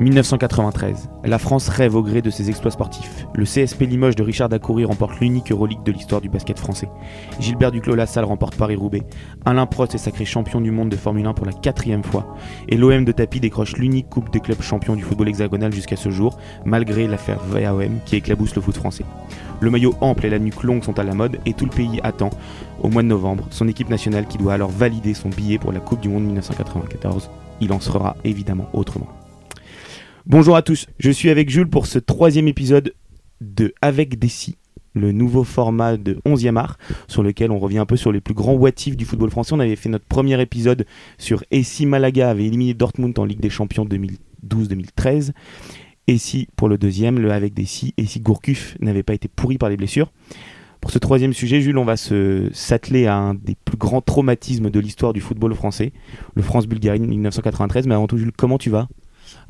1993. La France rêve au gré de ses exploits sportifs. Le CSP Limoges de Richard Dacoury remporte l'unique Euroleague de l'histoire du basket français. Gilbert Duclos-Lassalle remporte Paris-Roubaix. Alain Prost est sacré champion du monde de Formule 1 pour la quatrième fois. Et l'OM de Tapis décroche l'unique coupe des clubs champions du football hexagonal jusqu'à ce jour, malgré l'affaire VAOM qui éclabousse le foot français. Le maillot ample et la nuque longue sont à la mode et tout le pays attend, au mois de novembre, son équipe nationale qui doit alors valider son billet pour la Coupe du Monde 1994. Il en sera évidemment autrement. Bonjour à tous, je suis avec Jules pour ce troisième épisode de Avec des si, le nouveau format de 11e art, sur lequel on revient un peu sur les plus grands what du football français. On avait fait notre premier épisode sur Et si Malaga avait éliminé Dortmund en Ligue des Champions 2012-2013 et si, pour le deuxième, le avec des si, et si Gourcuff n'avait pas été pourri par les blessures? Pour ce troisième sujet, Jules, on va s'atteler à un des plus grands traumatismes de l'histoire du football français, le France-Bulgarie 1993. Mais avant tout, Jules, comment tu vas?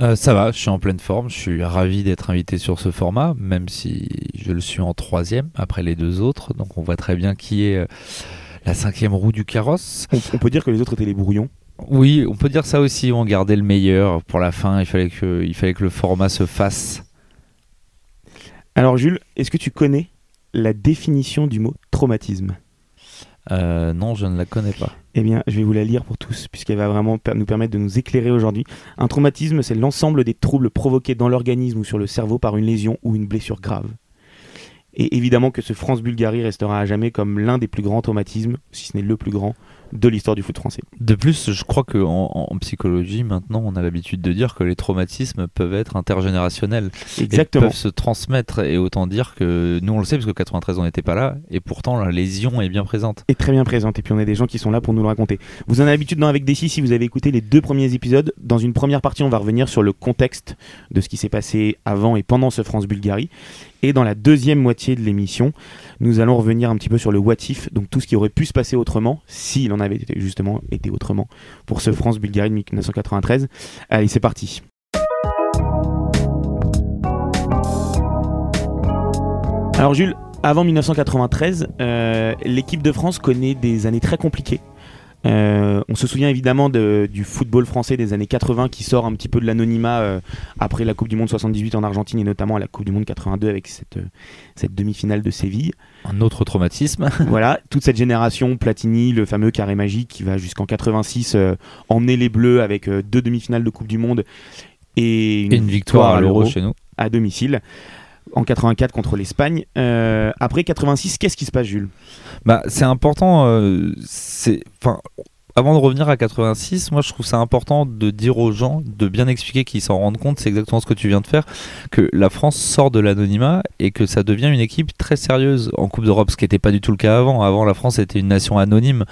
Euh, ça va, je suis en pleine forme. Je suis ravi d'être invité sur ce format, même si je le suis en troisième après les deux autres. Donc on voit très bien qui est euh, la cinquième roue du carrosse. On, peut dire que les autres étaient les brouillons. Oui, on peut dire ça aussi. On gardait le meilleur pour la fin. Il fallait que, il fallait que le format se fasse. Alors Jules, est-ce que tu connais la définition du mot traumatisme? Euh, non, je ne la connais pas. Eh bien, je vais vous la lire pour tous, puisqu'elle va vraiment nous permettre de nous éclairer aujourd'hui. Un traumatisme, c'est l'ensemble des troubles provoqués dans l'organisme ou sur le cerveau par une lésion ou une blessure grave. Et évidemment que ce France-Bulgarie restera à jamais comme l'un des plus grands traumatismes, si ce n'est le plus grand, de l'histoire du foot français. De plus, je crois qu'en en, psychologie, maintenant, on a l'habitude de dire que les traumatismes peuvent être intergénérationnels. Exactement. Et peuvent se transmettre. Et autant dire que nous, on le sait, parce que 93, on n'était pas là. Et pourtant, la lésion est bien présente. Et très bien présente. Et puis, on a des gens qui sont là pour nous le raconter. Vous en avez l'habitude dans Avec Décis, si vous avez écouté les deux premiers épisodes. Dans une première partie, on va revenir sur le contexte de ce qui s'est passé avant et pendant ce France-Bulgarie. Et dans la deuxième moitié de l'émission, nous allons revenir un petit peu sur le what if, donc tout ce qui aurait pu se passer autrement s'il en avait justement été autrement pour ce France-Bulgarie de 1993. Allez, c'est parti. Alors Jules, avant 1993, euh, l'équipe de France connaît des années très compliquées. Euh, on se souvient évidemment du football français des années 80 qui sort un petit peu de l'anonymat euh, après la Coupe du Monde 78 en Argentine et notamment à la Coupe du Monde 82 avec cette, euh, cette demi-finale de Séville. Un autre traumatisme. voilà, toute cette génération, Platini, le fameux carré magique qui va jusqu'en 86 emmener les Bleus avec deux demi-finales de Coupe du Monde et une, victoire à l'Euro chez nous. À domicile en 84 contre l'Espagne. après 86, qu'est-ce qui se passe, Jules? Bah, c'est important. Euh, avant de revenir à 86, moi je trouve ça important de dire aux gens, de bien expliquer qu'ils s'en rendent compte, c'est exactement ce que tu viens de faire, que la France sort de l'anonymat et que ça devient une équipe très sérieuse en Coupe d'Europe, ce qui n'était pas du tout le cas avant. Avant, la France était une nation anonyme.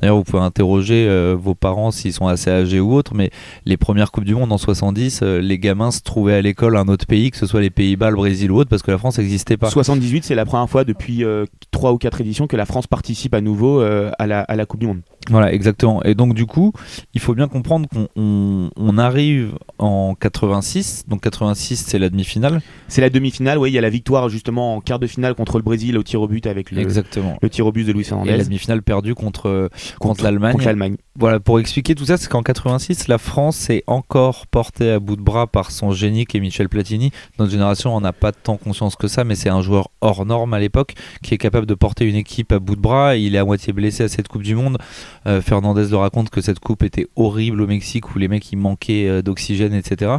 D'ailleurs, vous pouvez interroger euh, vos parents s'ils sont assez âgés ou autres, mais les premières Coupes du Monde en 70, euh, les gamins se trouvaient à l'école un autre pays, que ce soit les Pays-Bas, le Brésil ou autre, parce que la France n'existait pas. 78, c'est la première fois depuis 3 euh, ou 4 éditions que la France participe à nouveau la, à la Coupe du Monde. Voilà, exactement. Et donc du coup, il faut bien comprendre qu'on on, arrive en 86. Donc 86, c'est la demi-finale. C'est la demi-finale, oui. Il y a la victoire justement en quart de finale contre le Brésil au tir au but avec le, exactement. le tir au but de Luis Fernandez. Et la demi-finale perdue contre, contre, l'Allemagne. Voilà, pour expliquer tout ça, c'est qu'en 86, la France est encore portée à bout de bras par son génie qui est Michel Platini. Notre génération on n'a pas tant conscience que ça, mais c'est un joueur hors norme à l'époque qui est capable de porter une équipe à bout de bras. Il est à moitié blessé à cette Coupe du Monde. Euh, Fernandez le raconte que cette coupe était horrible au Mexique où les mecs ils manquaient euh, d'oxygène, etc.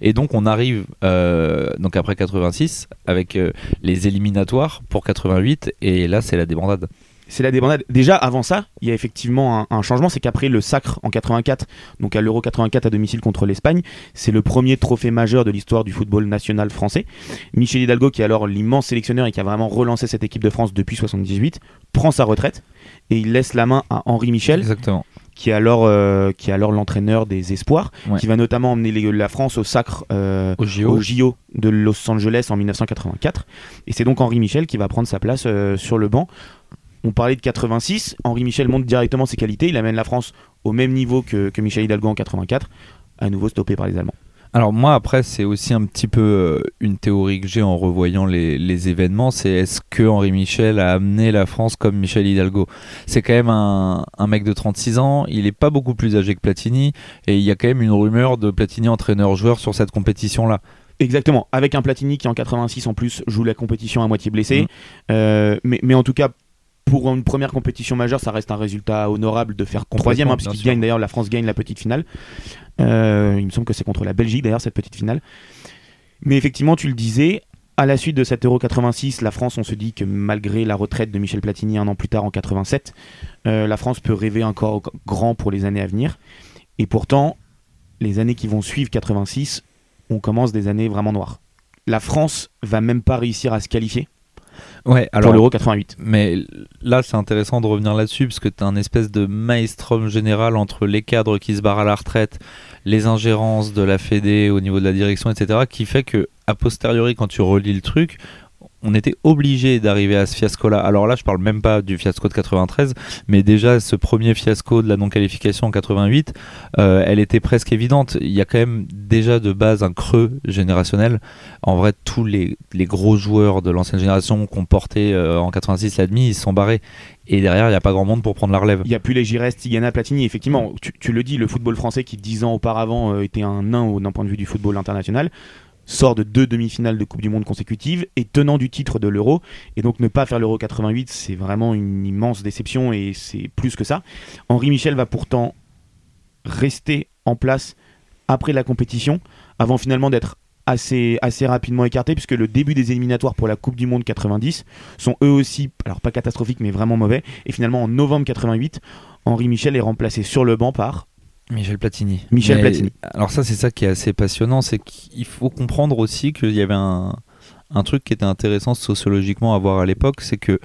Et donc on arrive euh, donc après 86 avec les éliminatoires pour 88 et là c'est la débandade c'est la débandade. Déjà, avant ça, il y a effectivement un, changement, c'est qu'après le sacre en 84, donc à l'Euro 84 à domicile contre l'Espagne, c'est le premier trophée majeur de l'histoire du football national français. Michel Hidalgo, qui est alors l'immense sélectionneur et qui a vraiment relancé cette équipe de France depuis 78, prend sa retraite et il laisse la main à Henri Michel. Exactement qui est alors, euh, qui est alors l'entraîneur des espoirs, qui va notamment emmener la France au sacre euh, au, JO. de Los Angeles en 1984. Et c'est donc Henri Michel qui va prendre sa place euh, sur le banc on parlait de 86, Henri Michel montre directement ses qualités, il amène la France au même niveau que, Michel Hidalgo en 84, à nouveau stoppé par les Allemands. Alors moi après c'est aussi un petit peu euh, une théorie que j'ai en revoyant les, événements, c'est est-ce que Henri Michel a amené la France comme Michel Hidalgo? C'est quand même un, mec de 36 ans, il n'est pas beaucoup plus âgé que Platini. Et il y a quand même une rumeur de Platini entraîneur-joueur sur cette compétition-là. Exactement, avec un Platini qui en 86 en plus joue la compétition à moitié blessé, mmh. euh, mais, mais en tout cas pour une première compétition majeure, ça reste un résultat honorable de faire troisième, hein, puisqu'il gagne d'ailleurs, la France gagne la petite finale. Euh, il me semble que c'est contre la Belgique d'ailleurs, cette petite finale. Mais effectivement, tu le disais, à la suite de cet Euro 86, la France, on se dit que malgré la retraite de Michel Platini un an plus tard en 87, euh, la France peut rêver encore grand pour les années à venir. Et pourtant, les années qui vont suivre 86, on commence des années vraiment noires. La France va même pas réussir à se qualifier Ouais, alors, pour l'Euro 88. Mais là, c'est intéressant de revenir là-dessus, parce que tu as un espèce de maelstrom général entre les cadres qui se barrent à la retraite, les ingérences de la Fédé au niveau de la direction, etc., qui fait que, a posteriori, quand tu relis le truc, on était obligé d'arriver à ce fiasco-là. Alors là, je parle même pas du fiasco de 93, mais déjà ce premier fiasco de la non-qualification en 88, euh, elle était presque évidente. Il y a quand même déjà de base un creux générationnel. En vrai, tous les, gros joueurs de l'ancienne génération qu'on portait euh, en 86 la demi, ils sont barrés. Et derrière, il n'y a pas grand monde pour prendre la relève. Il n'y a plus les Giresse, Tigana, Platini. Effectivement, tu, le dis, le football français qui, dix ans auparavant, euh, était un nain d'un point de vue du football international, sort de deux demi-finales de Coupe du Monde consécutives et tenant du titre de l'Euro. Et donc ne pas faire l'Euro 88, c'est vraiment une immense déception et c'est plus que ça. Henri Michel va pourtant rester en place après la compétition, avant finalement d'être assez, assez rapidement écarté, puisque le début des éliminatoires pour la Coupe du Monde 90 sont eux aussi, alors pas catastrophiques, mais vraiment mauvais. Et finalement, en novembre 88, Henri Michel est remplacé sur le banc par Michel Platini. Michel Platini. Alors ça, c'est ça qui est assez passionnant, c'est qu'il faut comprendre aussi qu'il y avait un, truc qui était intéressant sociologiquement à voir à l'époque, c'est que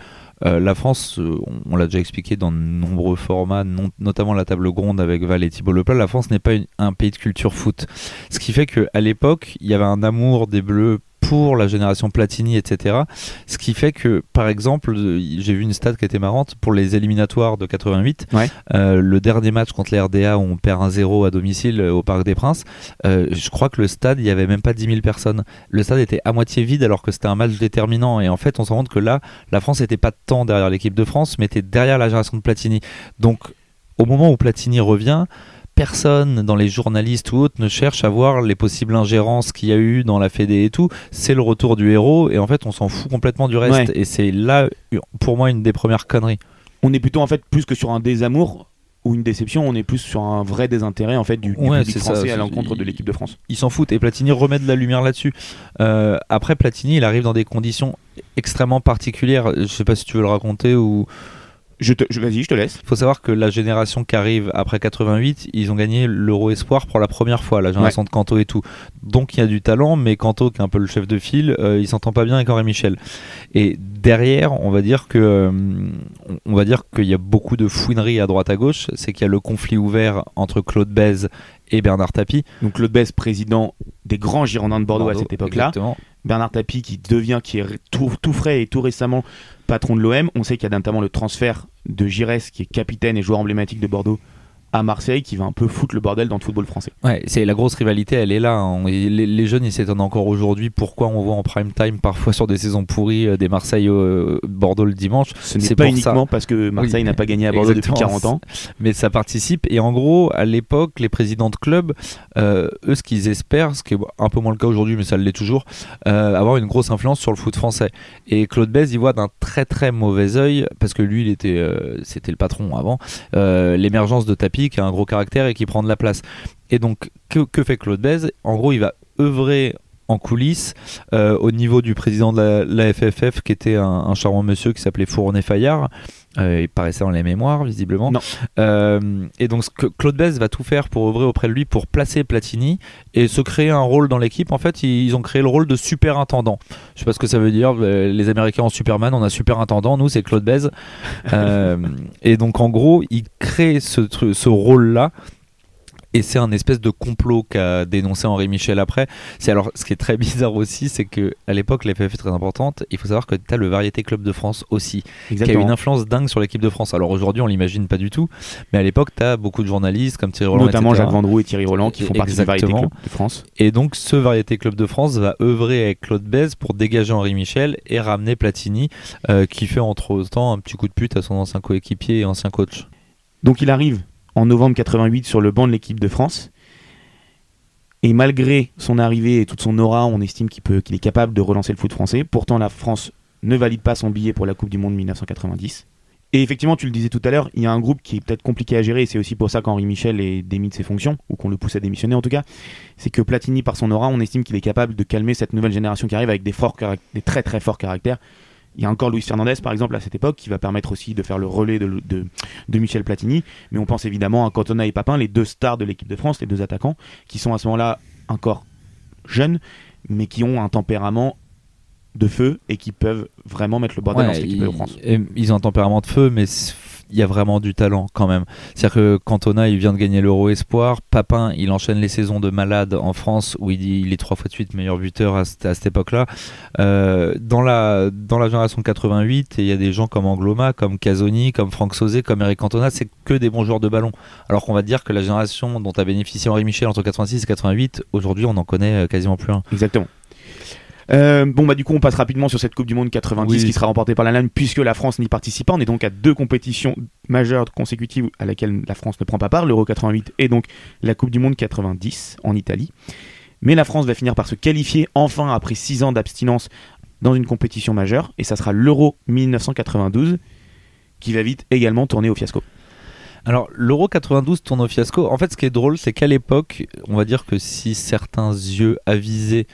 euh, la France, euh, on, l'a déjà expliqué dans de nombreux formats, notamment la table gronde avec Val et Thibault Leplat, la France n'est pas un pays de culture foot. Ce qui fait qu'à l'époque, il y avait un amour des Bleus pour la génération Platini, etc. Ce qui fait que, par exemple, j'ai vu une stat qui était marrante pour les éliminatoires de 88. Euh, le dernier match contre les RDA où on perd un 0 à domicile euh, au Parc des Princes, euh, je crois que le stade, il n'y avait même pas 10 000 personnes. Le stade était à moitié vide alors que c'était un match déterminant. Et en fait, on se rend compte que là, la France n'était pas tant derrière l'équipe de France, mais était derrière la génération de Platini. Donc, au moment où Platini revient, personne dans les journalistes ou autres ne cherche à voir les possibles ingérences qu'il y a eu dans la Fédé et tout. C'est le retour du héros et en fait on s'en fout complètement du reste. Et c'est là pour moi une des premières conneries. On est plutôt en fait plus que sur un désamour ou une déception, on est plus sur un vrai désintérêt en fait du, public français à l'encontre de l'équipe de France. Ils s'en foutent et Platini remet de la lumière là-dessus. Euh, après Platini, il arrive dans des conditions extrêmement particulières. Je sais pas si tu veux le raconter ou je te, vas-y, je te laisse. Il faut savoir que la génération qui arrive après 88, ils ont gagné l'Euro Espoir pour la première fois, la génération de Canto et tout. Donc il y a du talent, mais Canto, qui est un peu le chef de file, euh, il s'entend pas bien avec Henri Michel. Et derrière, on va dire que euh, on va dire qu'il y a beaucoup de fouineries à droite à gauche. C'est qu'il y a le conflit ouvert entre Claude Bèze et Bernard Tapie. Donc Claude Bèze, président des grands Girondins de Bordeaux, à cette époque-là. Bernard Tapie qui devient, qui est tout, tout, frais et tout récemment patron de l'OM. On sait qu'il y a notamment le transfert de Giresse qui est capitaine et joueur emblématique de Bordeaux à Marseille qui va un peu foutre le bordel dans le football français. Ouais, c'est la grosse rivalité, elle est là. Hein. Les, jeunes, ils s'étonnent encore aujourd'hui pourquoi on voit en prime time parfois sur des saisons pourries euh, des Marseille euh, Bordeaux le dimanche. Ce n'est pas uniquement parce que Marseille n'a pas gagné à Bordeaux depuis 40 ans, mais ça participe. Et en gros, à l'époque, les présidents de clubs, euh, eux, ce qu'ils espèrent, ce qui est un peu moins le cas aujourd'hui, mais ça l'est toujours, avoir une grosse influence sur le foot français. Et Claude Bèze, il voit d'un très très mauvais œil parce que lui, il était, c'était le patron avant, l'émergence de tapis qui a un gros caractère et qui prend de la place. Et donc, que, fait Claude Bèze En gros, il va œuvrer en coulisses euh, au niveau du président de la, FFF qui était un, charmant monsieur qui s'appelait Fournet Fayard. Euh, il paraissait dans les mémoires visiblement. Euh, et donc Claude Bèze va tout faire pour œuvrer auprès de lui pour placer Platini et se créer un rôle dans l'équipe. En fait ils, ont créé le rôle de superintendant. Je sais pas ce que ça veut dire les américains ont Superman on a superintendant nous c'est Claude Bèze et donc en gros il crée ce, ce rôle là Et c'est un espèce de complot qu'a dénoncé Henri Michel après. C'est alors ce qui est très bizarre aussi, c'est que à l'époque la FFF est très importante. Il faut savoir que tu as le Variété Club de France aussi, qui a une influence dingue sur l'équipe de France. Alors aujourd'hui on l'imagine pas du tout, mais à l'époque tu as beaucoup de journalistes comme Thierry Roland, notamment Jacques Vendroux et Thierry Roland qui font partie du Variété Club de France. Et donc ce Variété Club de France va œuvrer avec Claude Bèze pour dégager Henri Michel et ramener Platini, euh, qui fait entre autant un petit coup de pute à son ancien coéquipier et ancien coach. Donc il arrive en novembre 88 sur le banc de l'équipe de France. Et malgré son arrivée et toute son aura, on estime qu'il est capable de relancer le foot français. Pourtant, la France ne valide pas son billet pour la Coupe du Monde 1990. Et effectivement, tu le disais tout à l'heure, il y a un groupe qui est peut-être compliqué à gérer, et c'est aussi pour ça qu'Henri Michel est démis de ses fonctions, ou qu'on le pousse à démissionner en tout cas. C'est que Platini, par son aura, on estime qu'il est capable de calmer cette nouvelle génération qui arrive avec des, forts, des très très forts caractères. Il y a encore Luis Fernandez, par exemple, à cette époque, qui va permettre aussi de faire le relais de, de, Michel Platini. Mais on pense évidemment à Cantona et Papin, les deux stars de l'équipe de France, les deux attaquants, qui sont à ce moment-là encore jeunes, mais qui ont un tempérament de feu et qui peuvent vraiment mettre le bordel dans cette équipe de France. Ils ont un tempérament de feu, mais il y a vraiment du talent quand même. C'est-à-dire que Cantona, il vient de gagner l'Euro Espoir. Papin, il enchaîne les saisons de malade en France où il, il est trois fois de suite meilleur buteur à, cette époque-là. Euh, dans, la, dans la génération 88, il y a des gens comme Angloma, comme Casoni, comme Franck Sauzé, comme Eric Cantona, c'est que des bons joueurs de ballon. Alors qu'on va dire que la génération dont a bénéficié Henri Michel entre 86 et 88, aujourd'hui, on n'en connaît euh, quasiment plus un. Exactement. Euh, bon bah du coup on passe rapidement sur cette Coupe du Monde 90 qui sera remportée par l'Allemagne puisque la France n'y participe pas. On est donc à deux compétitions majeures consécutives à laquelle la France ne prend pas part, l'Euro 88 et donc la Coupe du Monde 90 en Italie. Mais la France va finir par se qualifier enfin après six ans d'abstinence dans une compétition majeure et ça sera l'Euro 1992 qui va vite également tourner au fiasco. Alors, l'Euro 92 tourne au fiasco. En fait, ce qui est drôle, c'est qu'à l'époque, on va dire que si certains yeux avisés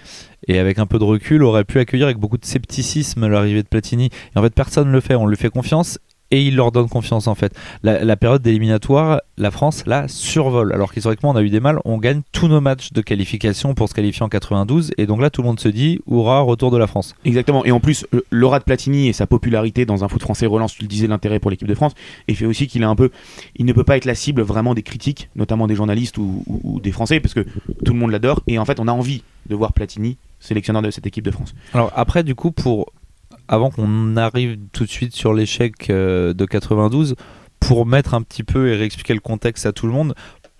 et avec un peu de recul auraient pu accueillir avec beaucoup de scepticisme l'arrivée de Platini, et en fait, personne ne le fait. On lui fait confiance et il leur donne confiance en fait. La, période d'éliminatoire, la France la survole. Alors qu'historiquement on a eu des mal, on gagne tous nos matchs de qualification pour se qualifier en 92 et donc là tout le monde se dit hurrah retour de la France. Exactement et en plus l'aura de Platini et sa popularité dans un foot français relance, tu le disais, l'intérêt pour l'équipe de France et fait aussi qu'il est un peu, il ne peut pas être la cible vraiment des critiques, notamment des journalistes ou, ou des Français parce que tout le monde l'adore et en fait on a envie de voir Platini sélectionneur de cette équipe de France. Alors après du coup pour avant qu'on arrive tout de suite sur l'échec euh, de 92, pour mettre un petit peu et réexpliquer le contexte à tout le monde,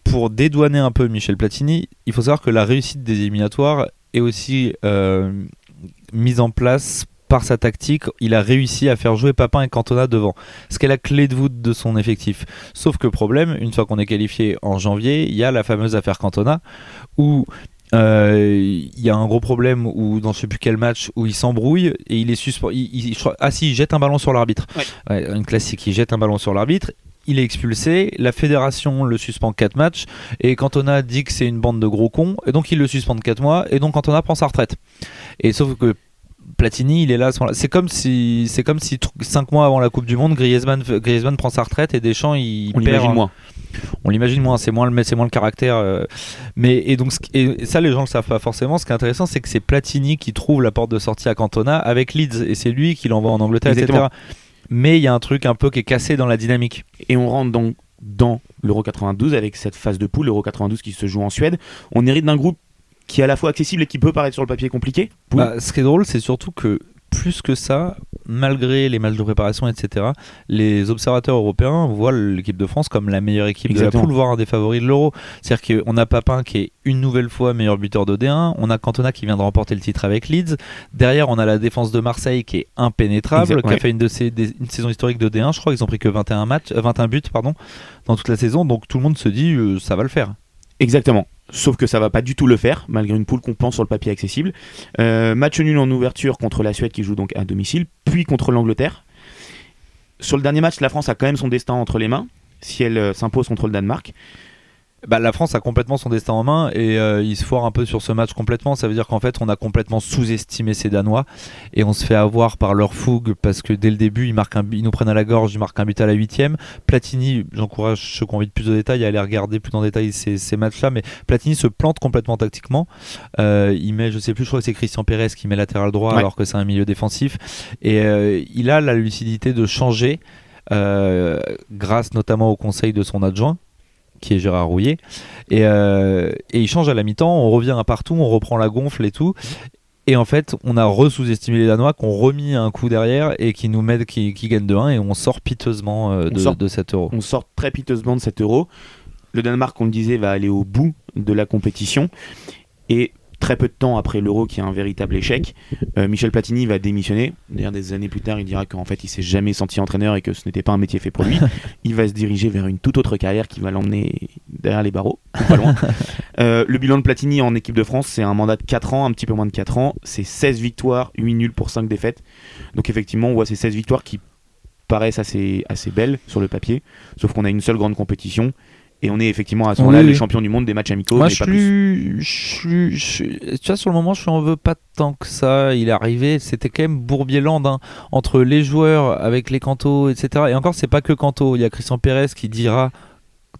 pour dédouaner un peu Michel Platini, il faut savoir que la réussite des éliminatoires est aussi euh, mise en place par sa tactique, il a réussi à faire jouer Papin et Cantona devant. Ce qu'est la clé de voûte de son effectif. Sauf que problème, une fois qu'on est qualifié en janvier, il y a la fameuse affaire Cantona, où il euh, y a un gros problème où dans je sais plus quel match où il s'embrouille et il est suspendu. Ah si, il jette un ballon sur l'arbitre. une classique, il jette un ballon sur l'arbitre. Il est expulsé, la fédération le suspend 4 matchs et Cantona dit que c'est une bande de gros cons et donc il le suspend 4 mois et donc Cantona prend sa retraite. Et sauf que Platini, il est là. C'est comme si, c'est comme si cinq mois avant la Coupe du Monde, Griezmann, Griezmann prend sa retraite et Deschamps, il on moins. On l'imagine moins. C'est moins le, c'est moins le caractère. Euh. mais et donc, et ça, les gens le savent pas forcément. Ce qui est intéressant, c'est que c'est Platini qui trouve la porte de sortie à Cantona avec Leeds et c'est lui qui l'envoie en Angleterre, etc. Mais il y a un truc un peu qui est cassé dans la dynamique. Et on rentre donc dans l'Euro 92 avec cette phase de poule, l'Euro 92 qui se joue en Suède. On hérite d'un groupe qui est à la fois accessible et qui peut paraître sur le papier compliqué bah, Ce qui est drôle, c'est surtout que plus que ça, malgré les matchs de préparation, etc., les observateurs européens voient l'équipe de France comme la meilleure équipe de la poule, voire un des favoris de l'Euro. C'est-à-dire qu'on a Papin qui est une nouvelle fois meilleur buteur de D1, on a Cantona qui vient de remporter le titre avec Leeds, derrière on a la défense de Marseille qui est impénétrable, qui a fait une, de une saison historique de D1, je crois qu'ils ont pris que 21, matchs, 21 buts pardon, dans toute la saison, donc tout le monde se dit euh, ça va le faire. Exactement. Sauf que ça va pas du tout le faire, malgré une poule qu'on pense sur le papier accessible. Euh, match nul en ouverture contre la Suède qui joue donc à domicile, puis contre l'Angleterre. Sur le dernier match, la France a quand même son destin entre les mains, si elle euh, s'impose contre le Danemark. Bah, la France a complètement son destin en main et euh, il se foire un peu sur ce match complètement. Ça veut dire qu'en fait, on a complètement sous-estimé ces Danois et on se fait avoir par leur fougue parce que dès le début, ils, marquent un, ils nous prennent à la gorge, ils marquent un but à la huitième. Platini, j'encourage ceux qui ont envie de plus de détails à aller regarder plus en détail ces, ces matchs-là, mais Platini se plante complètement tactiquement. Euh, il met, je sais plus, je crois que c'est Christian Pérez qui met latéral droit alors que c'est un milieu défensif et euh, il a la lucidité de changer grâce notamment au conseil de son adjoint qui est Gérard Rouillet. Et, et il change à la mi-temps, on revient à partout, on reprend la gonfle et tout. Et en fait, on a re-sous-estimé les Danois, qu'on remis un coup derrière et qui nous mettent, qui, qui gagnent de 1 et on sort piteusement euh, de, de, cet euro. On sort très piteusement de cet euro. Le Danemark, on le disait, va aller au bout de la compétition. Et très peu de temps après l'Euro, qui est un véritable échec, euh, Michel Platini va démissionner. D'ailleurs, des années plus tard, il dira qu'en fait, il s'est jamais senti entraîneur et que ce n'était pas un métier fait pour lui. il va se diriger vers une toute autre carrière qui va l'emmener derrière les barreaux, pas loin. Euh, le bilan de Platini en équipe de France, c'est un mandat de 4 ans, un petit peu moins de 4 ans. C'est 16 victoires, 8 nuls pour 5 défaites. Donc effectivement, on voit ces 16 victoires qui paraissent assez, assez belles sur le papier, sauf qu'on a une seule grande compétition et on est effectivement à ce moment-là les champions du monde des matchs amicaux. Moi, je suis, je, tu vois, sur le moment, je n'en veux pas tant que ça. Il est arrivé, c'était quand même Bourbier-Land hein, entre les joueurs avec les cantos, etc. Et encore, c'est pas que cantos. Il y a Christian Pérez qui dira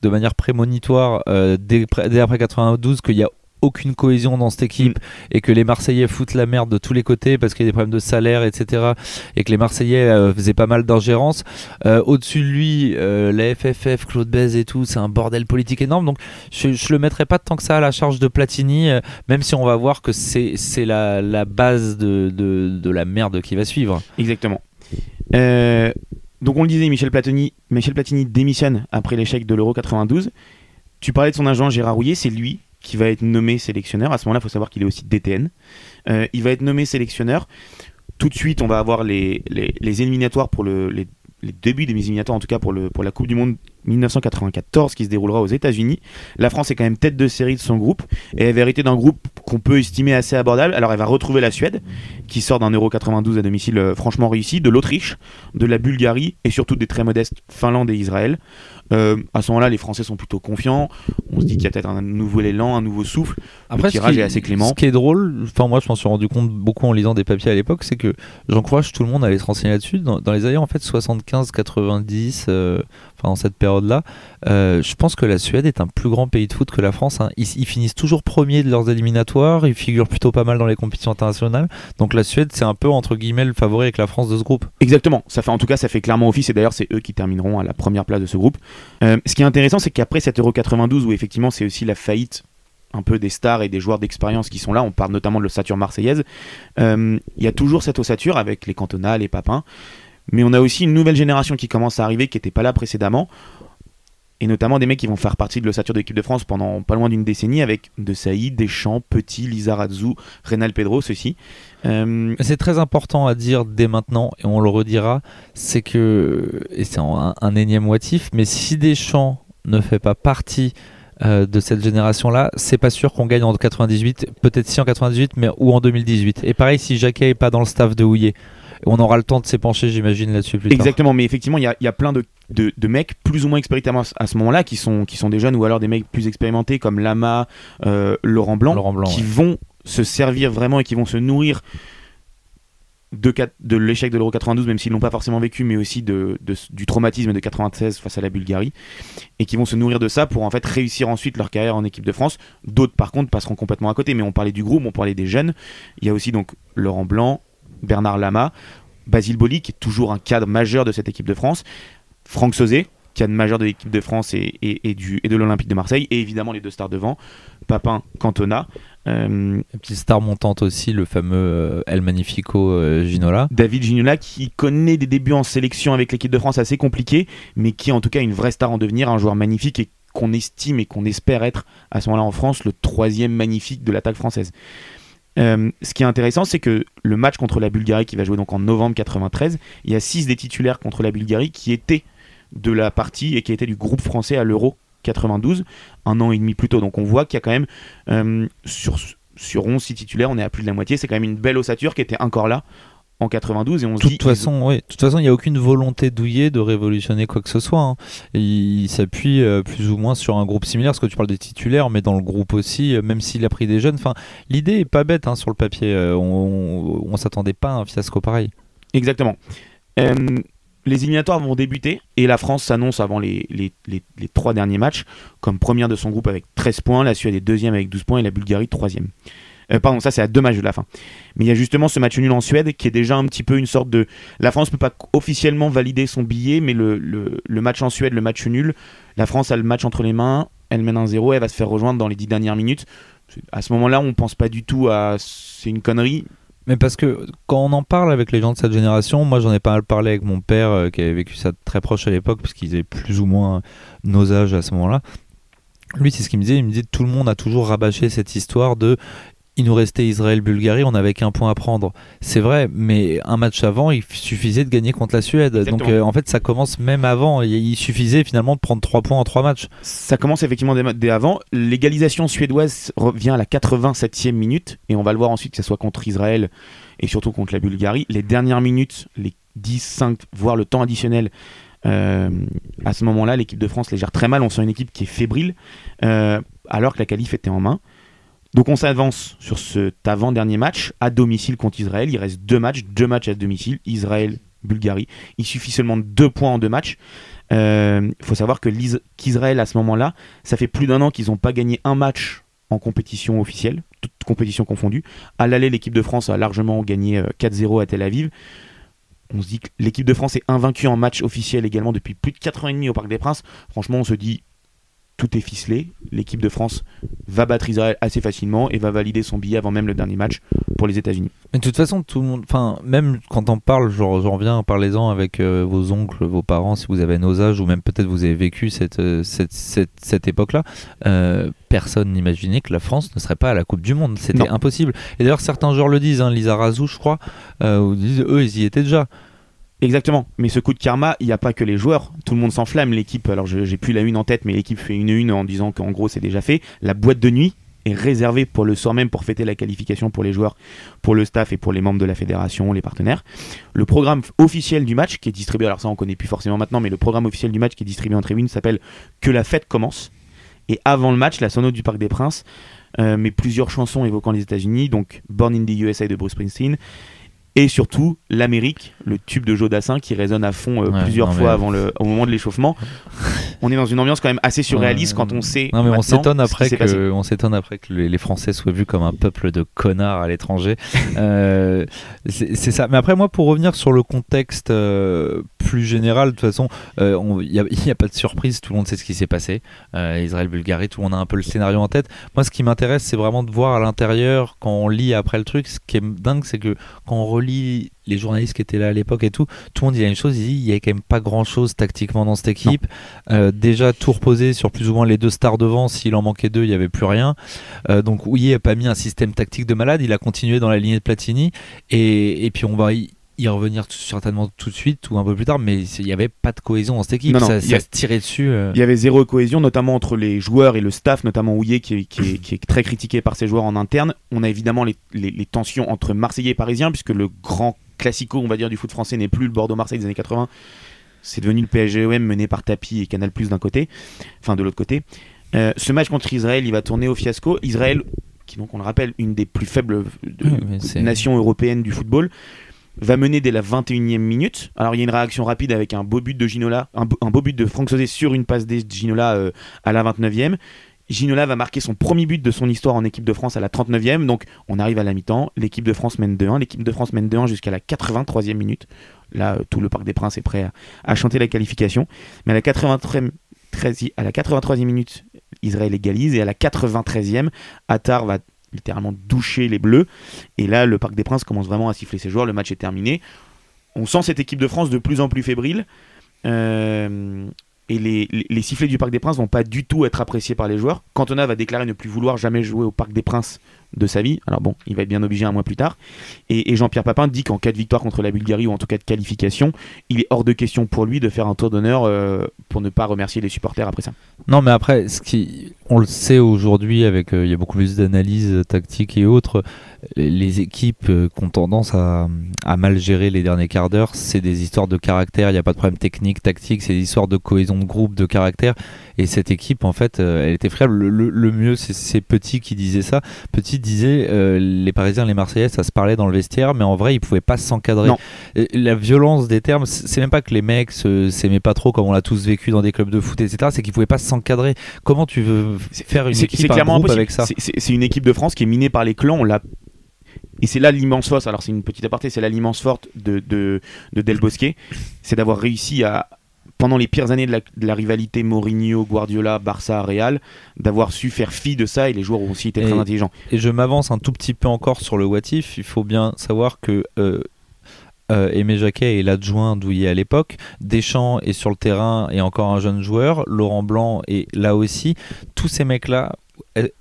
de manière prémonitoire euh, dès, dès, après 92 qu'il y a aucune cohésion dans cette équipe mm. et que les Marseillais foutent la merde de tous les côtés parce qu'il y a des problèmes de salaire, etc. Et que les Marseillais euh, faisaient pas mal d'ingérence. Euh, au-dessus de lui, euh, la FFF, Claude Bez et tout, c'est un bordel politique énorme. Donc je, je le mettrai pas tant que ça à la charge de Platini, même si on va voir que c'est la, la base de, de, de, la merde qui va suivre. Exactement. donc on le disait, Michel Platini, Michel Platini démissionne après l'échec de l'Euro 92. Tu parlais de son agent Gérard Rouillet, c'est lui qui va être nommé sélectionneur. À ce moment-là, il faut savoir qu'il est aussi DTN. Euh, il va être nommé sélectionneur. Tout de suite, on va avoir les, les, éliminatoires pour le, les, débuts des éliminatoires, en tout cas pour, le, pour la Coupe du Monde 1994 qui se déroulera aux États-Unis. La France est quand même tête de série de son groupe et elle va hériter d'un groupe qu'on peut estimer assez abordable. Alors elle va retrouver la Suède qui sort d'un Euro 92 à domicile euh, franchement réussi, de l'Autriche, de la Bulgarie et surtout des très modestes Finlande et Israël. Euh, à ce moment-là, les Français sont plutôt confiants. On se dit qu'il y a peut-être un nouvel élan, un nouveau souffle. Après, le tirage est assez clément. Ce qui est drôle, enfin moi je m'en suis rendu compte beaucoup en lisant des papiers à l'époque, c'est que j'encourage tout le monde à aller se renseigner là-dessus. Dans, les années en fait 75-90, euh, enfin dans cette période-là, euh, je pense que la Suède est un plus grand pays de foot que la France. Hein. Ils, finissent toujours premiers de leurs éliminatoires, ils figurent plutôt pas mal dans les compétitions internationales. Donc la Suède, c'est un peu entre guillemets le favori avec la France de ce groupe. Exactement. Ça fait en tout cas, ça fait clairement office et d'ailleurs c'est eux qui termineront à la première place de ce groupe. Euh, ce qui est intéressant, c'est qu'après cet Euro 92 où effectivement c'est aussi la faillite un peu des stars et des joueurs d'expérience qui sont là, on parle notamment de l'ossature marseillaise, euh, il y a toujours cette ossature avec les Cantona, les Papins, mais on a aussi une nouvelle génération qui commence à arriver qui n'était pas là précédemment et notamment des mecs qui vont faire partie de l'ossature de l'équipe de France pendant pas loin d'une décennie avec De Saïd, Deschamps, Petit, Lizarazu, Reynal Pedro, ceux-ci. Euh, c'est très important à dire dès maintenant, et on le redira, c'est que, et c'est un, un, énième motif, mais si Deschamps ne fait pas partie euh, de cette génération-là, c'est pas sûr qu'on gagne en 98, peut-être si en 98, mais ou en 2018. Et pareil, si Jacquet est pas dans le staff de Houillet. On aura le temps de s'épancher, j'imagine, là-dessus plus Exactement, mais effectivement, il y a, plein de, mecs plus ou moins expérimentés à ce moment-là, qui sont, qui sont des jeunes ou alors des mecs plus expérimentés comme Lama, euh, Laurent Blanc, qui vont se servir vraiment et qui vont se nourrir de, l'échec de l'Euro 92, même s'ils l'ont pas forcément vécu, mais aussi du traumatisme de 96 face à la Bulgarie, et qui vont se nourrir de ça pour en fait réussir ensuite leur carrière en équipe de France. D'autres, par contre, passeront complètement à côté. Mais on parlait du groupe, on parlait des jeunes. Il y a aussi donc Laurent Blanc, Bernard Lama, Basile Boli, qui est toujours un cadre majeur de cette équipe de France, Franck Sauzé, cadre majeur de l'équipe de France et, du, et de l'Olympique de Marseille, et évidemment les deux stars devant, Papin, Cantona. Euh, petite star montante aussi, le fameux euh, El Magnifico euh, Ginola. David Ginola qui connaît des débuts en sélection avec l'équipe de France assez compliqués, mais qui est en tout cas une vraie star en devenir, un joueur magnifique et qu'on estime et qu'on espère être à ce moment-là en France le troisième magnifique de l'attaque française. Euh, ce qui est intéressant, c'est que le match contre la Bulgarie qui va jouer donc en novembre 93, il y a 6 des titulaires contre la Bulgarie qui étaient de la partie et qui étaient du groupe français à l'Euro 92, un an et demi plus tôt. Donc on voit qu'il y a quand même euh, sur, sur 11 6 titulaires, on est à plus de la moitié. C'est quand même une belle ossature qui était encore là en 92 et on se toute Façon, oui. De toute façon, il n'y a aucune volonté douillée de révolutionner quoi que ce soit. Hein. il s'appuie euh, plus ou moins sur un groupe similaire, parce que tu parles des titulaires, mais dans le groupe aussi, euh, même s'il a pris des jeunes. Enfin, l'idée est pas bête hein, sur le papier. Euh, on, on, s'attendait pas à un fiasco pareil. Exactement. Les éliminatoires vont débuter et la France s'annonce avant les, trois derniers matchs comme première de son groupe avec 13 points, la Suède est deuxième avec 12 points et la Bulgarie troisième. Euh, pardon, ça c'est à deux matchs de la fin. Mais il y a justement ce match nul en Suède qui est déjà un petit peu une sorte de. La France ne peut pas officiellement valider son billet, mais le, match en Suède, le match nul, la France a le match entre les mains. elle mène 1-0, elle va se faire rejoindre dans les 10 dernières minutes. À ce moment-là, on pense pas du tout à c'est une connerie. Mais parce que quand on en parle avec les gens de cette génération, moi j'en ai pas mal parlé avec mon père euh, qui avait vécu ça très proche à l'époque, parce qu'ils avaient plus ou moins nos âges à ce moment-là. Lui, c'est ce qu'il me disait. Il me disait tout le monde a toujours rabâché cette histoire de il nous restait Israël-Bulgarie, on n'avait qu'un point à prendre. C'est vrai, mais un match avant, il suffisait de gagner contre la Suède. Donc euh, en fait, ça commence même avant. Il suffisait finalement de prendre 3 points en 3 matchs. Ça commence effectivement dès, avant. L'égalisation suédoise revient à la 87e minute, et on va le voir ensuite que ce soit contre Israël et surtout contre la Bulgarie. Les dernières minutes, les 10, 5, voire le temps additionnel, euh, à ce moment-là, l'équipe de France les gère très mal. On sent une équipe qui est fébrile, euh, alors que la qualif était en main. Donc on s'avance sur cet avant-dernier match à domicile contre Israël. Il reste deux matchs, deux matchs à domicile, Israël, Bulgarie. Il suffit seulement de deux points en deux matchs. Il euh, faut savoir que qu'Israël à ce moment-là, ça fait plus d'un an qu'ils n'ont pas gagné un match en compétition officielle, toute compétition confondue. À l'aller, l'équipe de France a largement gagné 4-0 euh, à Tel Aviv. On se dit que l'équipe de France est invaincue en match officiel également depuis plus de 4 ans et demi au Parc des Princes. Franchement, on se dit tout est ficelé. L'équipe de France va battre Israël assez facilement et va valider son billet avant même le dernier match pour les États-Unis. Mais de toute façon, tout le monde, enfin, même quand on parle, j'en reviens, parlez-en avec euh, vos oncles, vos parents, si vous avez nos âges, ou même peut-être vous avez vécu cette, euh, cette, cette, époque-là. Euh, personne n'imaginait que la France ne serait pas à la Coupe du Monde. C'était impossible. Et d'ailleurs, certains joueurs le disent, hein, Lisa Razou, je crois, disent, eux, ils y étaient déjà. Exactement. Mais ce coup de karma, il n'y a pas que les joueurs. Tout le monde s'enflamme. L'équipe, alors j'ai plus la une en tête, mais l'équipe fait une une en disant qu'en gros c'est déjà fait. La boîte de nuit est réservée pour le soir même pour fêter la qualification pour les joueurs, pour le staff et pour les membres de la fédération, les partenaires. Le programme officiel du match qui est distribué, alors ça on connaît plus forcément maintenant, mais le programme officiel du match qui est distribué en tribune s'appelle Que la fête commence. Et avant le match, la sono du Parc des Princes euh, met plusieurs chansons évoquant les États-Unis, donc Born in the USA de Bruce Springsteen et surtout l'Amérique, le tube de Joe Dassin qui résonne à fond euh, plusieurs fois avant le, au moment de l'échauffement. on est dans une ambiance quand même assez surréaliste quand on sait. Non mais on s'étonne après que on s'étonne après que les, Français soient vus comme un peuple de connards à l'étranger. euh, c'est ça. Mais après moi pour revenir sur le contexte euh, plus général, de toute façon, il n'y a, a, pas de surprise. Tout le monde sait ce qui s'est passé. Israël-Bulgarie, tout le monde a un peu le scénario en tête. Moi ce qui m'intéresse c'est vraiment de voir à l'intérieur quand on lit après le truc. Ce qui est dingue c'est que quand on les journalistes qui étaient là à l'époque et tout, tout le monde dit la même chose. Il dit il y a quand même pas grand chose tactiquement dans cette équipe. Euh, déjà tout reposé sur plus ou moins les deux stars devant. S'il en manquait deux, il y avait plus rien. Euh, donc il a pas mis un système tactique de malade. Il a continué dans la lignée de Platini. Et, et puis on va y, revenir certainement tout de suite ou un peu plus tard, mais il n'y avait pas de cohésion dans cette équipe, ça, se tirait dessus. Euh. Il y avait zéro cohésion, notamment entre les joueurs et le staff, notamment Houillet qui, qui, est, très critiqué par ses joueurs en interne. On a évidemment les, les tensions entre Marseillais et Parisiens, puisque le grand classico, on va dire, du foot français n'est plus le Bordeaux-Marseille des années 80. C'est devenu le PSGOM mené par Tapi et Canal Plus d'un côté, enfin de l'autre côté. Euh, ce match contre Israël, il va tourner au fiasco. Israël, qui donc on le rappelle, une des plus faibles nations européennes du football, va mener dès la 21e minute. Alors il y a une réaction rapide avec un beau but de Ginola, un, beau but de Franck Sauzet sur une passe de Ginola euh, à la 29e. Ginola va marquer son premier but de son histoire en équipe de France à la 39e. Donc on arrive à la mi-temps. L'équipe de France mène 2-1. L'équipe de France mène 2-1 jusqu'à la 83e minute. Là, euh, tout le Parc des Princes est prêt à, chanter la qualification. Mais à la 83e, à la 83e minute, Israël égalise. Et à la 93e, Attar va littéralement doucher les Bleus. Et là, le Parc des Princes commence vraiment à siffler ses joueurs. Le match est terminé. On sent cette équipe de France de plus en plus fébrile. Euh, et les, sifflets du Parc des Princes vont pas du tout être appréciés par les joueurs. Cantona va déclarer ne plus vouloir jamais jouer au Parc des Princes de sa vie. Alors bon, il va être bien obligé un mois plus tard. Et, Jean-Pierre Papin dit qu'en cas de victoire contre la Bulgarie ou en tout cas de qualification, il est hors de question pour lui de faire un tour d'honneur euh, pour ne pas remercier les supporters après ça. Non, mais après, ce qui, on le sait aujourd'hui avec euh, il y a beaucoup plus d'analyses tactiques et autres les équipes euh, qui ont tendance à, mal gérer les derniers quarts d'heure, c'est des histoires de caractère. Il n'y a pas de problème technique, tactique, c'est des histoires de cohésion de groupe, de caractère. Et cette équipe, en fait, euh, elle était friable. Le, mieux, c'est Petit qui disait ça. Petit disait euh, les Parisiens, les Marseillais, ça se parlait dans le vestiaire, mais en vrai, ils pouvaient pas s'encadrer. La violence des termes, c'est même pas que les mecs s'aimaient pas trop, comme on l'a tous vécu dans des clubs de foot, etc. C'est qu'ils pouvaient pas s'encadrer. Comment tu veux faire une équipe un avec ça C'est une équipe de France qui est minée par les clans. On l'a et c'est là l'immense force, alors c'est une petite aparté, c'est là l'immense force de, de, Del Bosquet, c'est d'avoir réussi à pendant les pires années de la, rivalité Mourinho, Guardiola, Barça, Real, d'avoir su faire fi de ça et les joueurs ont aussi été très intelligents. Et je m'avance un tout petit peu encore sur le what if. Il faut bien savoir que euh, euh, Aimé Jacquet est l'adjoint Douillet à l'époque. Deschamps est sur le terrain et encore un jeune joueur. Laurent Blanc est là aussi. Tous ces mecs-là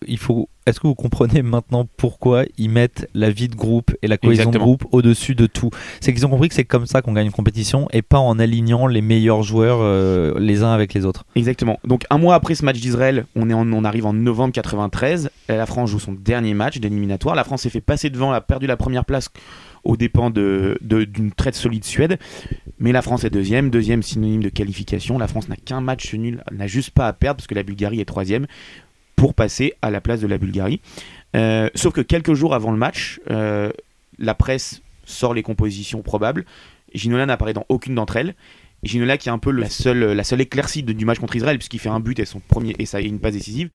il faut. Est-ce que vous comprenez maintenant pourquoi ils mettent la vie de groupe et la cohésion de groupe au-dessus de tout? C'est qu'ils ont compris que c'est comme ça qu'on gagne une compétition et pas en alignant les meilleurs joueurs euh, les uns avec les autres. Exactement. Donc un mois après ce match d'Israël, on, est on arrive en novembre 93. La France joue son dernier match d'éliminatoire. La France s'est fait passer devant, a perdu la première place aux dépens d'une de, d'une très solide Suède. Mais la France est deuxième, deuxième synonyme de qualification. La France n'a qu'un match nul, n'a juste pas à perdre parce que la Bulgarie est troisième pour passer à la place de la Bulgarie. Euh, sauf que quelques jours avant le match, euh, la presse sort les compositions probables. Ginola n'apparaît dans aucune d'entre elles. Ginola qui est un peu la seule, la seule éclaircie du match contre Israël, puisqu'il fait un but et son premier et ça une passe décisive.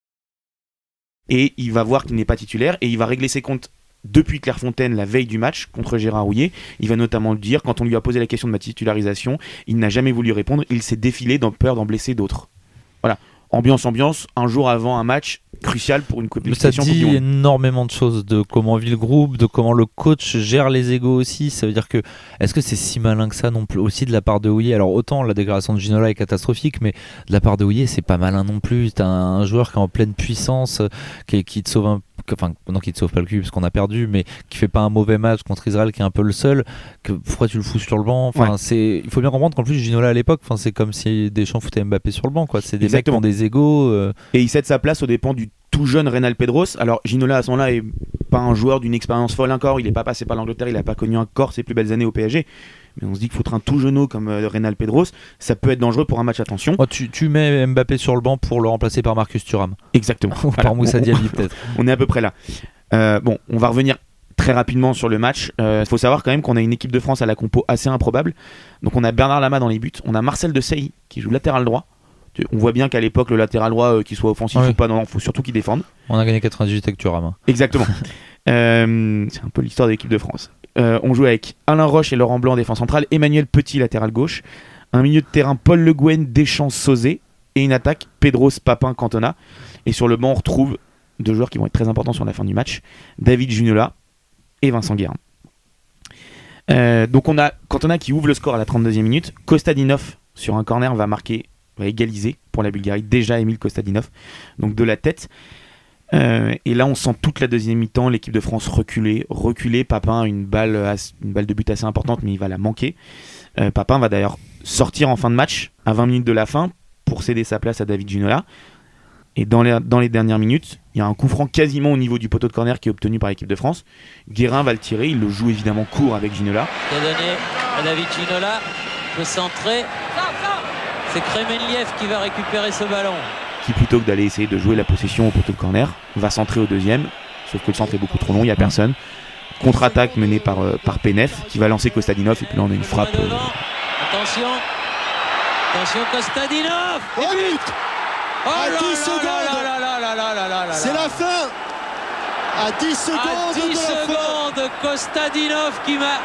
Et il va voir qu'il n'est pas titulaire et il va régler ses comptes depuis Clairefontaine la veille du match contre Gérard Rouillet. Il va notamment dire, quand on lui a posé la question de ma titularisation, il n'a jamais voulu répondre, il s'est défilé dans peur d'en blesser d'autres. Voilà ambiance ambiance un jour avant un match crucial pour une compétition. Ça dit énormément de choses de comment vit le groupe, de comment le coach gère les égos aussi. Ça veut dire que est-ce que c'est si malin que ça non plus aussi de la part de Houillet Alors autant la déclaration de Ginola est catastrophique, mais de la part de Houillet c'est pas malin non plus. T'as un joueur qui est en pleine puissance, qui, qui te sauve un enfin non qui te sauve pas le cul parce qu'on a perdu mais qui fait pas un mauvais match contre Israël qui est un peu le seul que pourquoi tu le fous sur le banc? Enfin c'est il faut bien comprendre qu'en plus Ginola à l'époque enfin c'est comme si Deschamps foutait Mbappé sur le banc quoi. C'est des mecs qui ont des égaux euh. et il cède sa place au dépend du tout jeune Reynal Pedros alors Ginola à ce moment-là est pas un joueur d'une expérience folle encore il est pas passé par l'Angleterre il a pas connu encore ses plus belles années au PSG mais on se dit qu'il foutre un tout genou comme euh, Reynal Pedros, ça peut être dangereux pour un match. Attention. Oh, tu, tu, mets Mbappé sur le banc pour le remplacer par Marcus Thuram. Exactement. par Moussa Diaby peut-être. On est à peu près là. Euh, bon, on va revenir très rapidement sur le match. Il euh, faut savoir quand même qu'on a une équipe de France à la compo assez improbable. Donc on a Bernard Lama dans les buts, on a Marcel de Sey qui joue latéral droit. On voit bien qu'à l'époque, le latéral droit, qu'il soit offensif ou pas, non, il faut surtout qu'il défende. On a gagné 98 avec Thuram. Hein. Exactement. c'est un peu l'histoire de l'équipe de France. Euh, on joue avec Alain Roche et Laurent Blanc en défense centrale, Emmanuel Petit latéral gauche, un milieu de terrain Paul Le Guen, Deschamps, Sauzé et une attaque Pedros, Papin, Cantona. Et sur le banc, on retrouve deux joueurs qui vont être très importants sur la fin du match, David Juniola et Vincent Guérin. Euh, donc on a Cantona qui ouvre le score à la 32e minute, Kostadinov sur un corner va marquer, va égaliser pour la Bulgarie, déjà Emile Kostadinov, donc de la tête. Euh, et là, on sent toute la deuxième mi-temps l'équipe de France reculer, reculer. Papin une balle, une balle de but assez importante, mais il va la manquer. Euh, Papin va d'ailleurs sortir en fin de match, à 20 minutes de la fin, pour céder sa place à David Ginola. Et dans les, dans les dernières minutes, il y a un coup franc quasiment au niveau du poteau de corner qui est obtenu par l'équipe de France. Guérin va le tirer, il le joue évidemment court avec Ginola. C'est donné à David Ginola, peut centrer. C'est Kremenliev qui va récupérer ce ballon. Qui plutôt que d'aller essayer de jouer la possession au poteau de corner, va centrer au deuxième, sauf que le centre est beaucoup trop long, il n'y a personne. Contre-attaque menée par, euh, par Penef, qui va lancer Kostadinov, et puis là on a une frappe. Euh, attention, attention Kostadinov. Oh but. Oh À 10 secondes. C'est la fin. À 10 secondes À 10 secondes, Kostadinov qui m'a...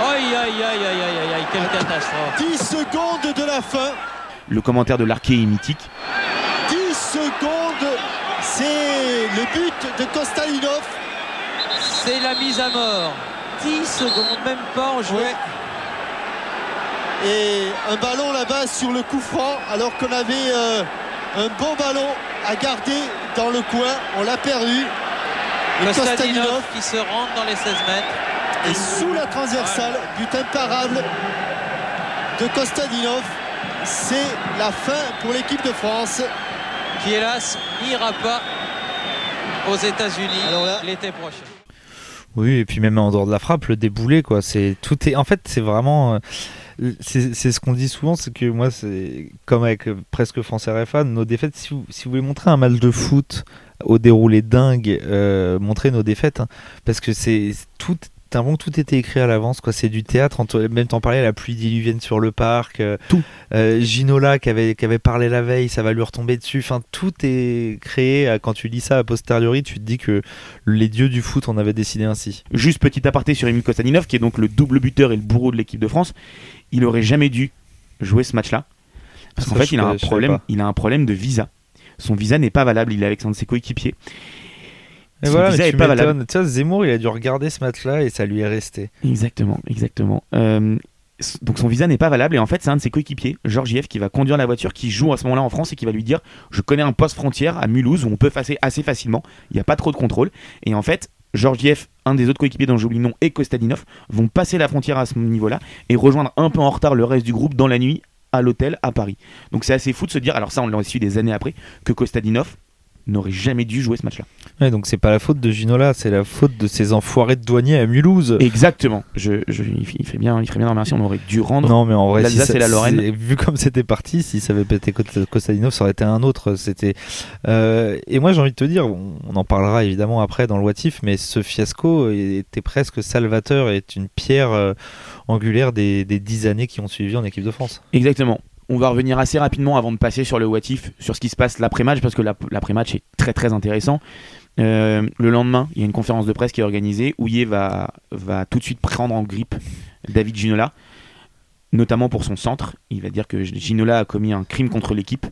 Aïe aïe aïe aïe aïe aïe, quelle catastrophe 10 secondes de la fin le commentaire de l'arché est mythique. 10 secondes, c'est le but de Kostalinov. C'est la mise à mort. 10 secondes, même pas en jouet. Et un ballon là-bas sur le coup franc, alors qu'on avait euh, un bon ballon à garder dans le coin. On l'a perdu. Kostalinov qui se rentre dans les 16 mètres. Et sous la transversale, but imparable de Kostadinov c'est la fin pour l'équipe de France. Qui hélas n'ira pas aux États-Unis l'été prochain. Oui, et puis même en dehors de la frappe, le déboulé, quoi. C'est tout est. En fait, c'est vraiment. Euh, c'est ce qu'on dit souvent, c'est que moi, c'est comme avec euh, presque France RFA, nos défaites. Si vous, si vous voulez montrer un match de foot au déroulé dingue, euh, montrer nos défaites, hein, parce que c'est tout tout était écrit à l'avance. quoi C'est du théâtre. Même t'en parlais, la pluie diluvienne sur le parc. Euh, tout. Euh, Ginola qui avait, qui avait parlé la veille, ça va lui retomber dessus. Enfin, tout est créé. Quand tu lis ça a posteriori, tu te dis que les dieux du foot en avaient décidé ainsi. Juste petit aparté sur Emile Kostaninov, qui est donc le double buteur et le bourreau de l'équipe de France. Il aurait jamais dû jouer ce match-là. Parce qu'en fait, il a, un problème, il a un problème de visa. Son visa n'est pas valable, il est avec un de ses coéquipiers. Et voilà, visa pas valable. Tu vois, Zemmour, il a dû regarder ce match-là et ça lui est resté. Exactement, exactement. Euh, donc son visa n'est pas valable et en fait c'est un de ses coéquipiers, Georgiev, qui va conduire la voiture, qui joue à ce moment-là en France et qui va lui dire je connais un poste frontière à Mulhouse où on peut passer assez facilement, il n'y a pas trop de contrôle et en fait Georgiev, un des autres coéquipiers dont j'oublie le nom, et Kostadinov vont passer la frontière à ce niveau-là et rejoindre un peu en retard le reste du groupe dans la nuit à l'hôtel à Paris. Donc c'est assez fou de se dire, alors ça on l'a su des années après, que Kostadinov n'aurait jamais dû jouer ce match-là. Ouais, donc c'est pas la faute de Ginola, c'est la faute de ces enfoirés de douaniers à Mulhouse. Exactement. Je, il, fait bien, il ferait bien remercier. On aurait dû rendre. Non, mais en vrai, et la Lorraine. Vu comme c'était parti, si ça avait pété Kostadinov, ça aurait été un autre. C'était. Euh, et moi, j'ai envie de te dire, on en parlera évidemment après dans le Watif, mais ce fiasco était presque salvateur et est une pierre euh, angulaire des, des dix années qui ont suivi en équipe de France. Exactement on va revenir assez rapidement avant de passer sur le what sur ce qui se passe l'après-match, parce que l'après-match est très très intéressant. Euh, le lendemain, il y a une conférence de presse qui est organisée. Va, va tout de suite prendre en grippe David Ginola, notamment pour son centre. Il va dire que Ginola a commis un crime contre l'équipe.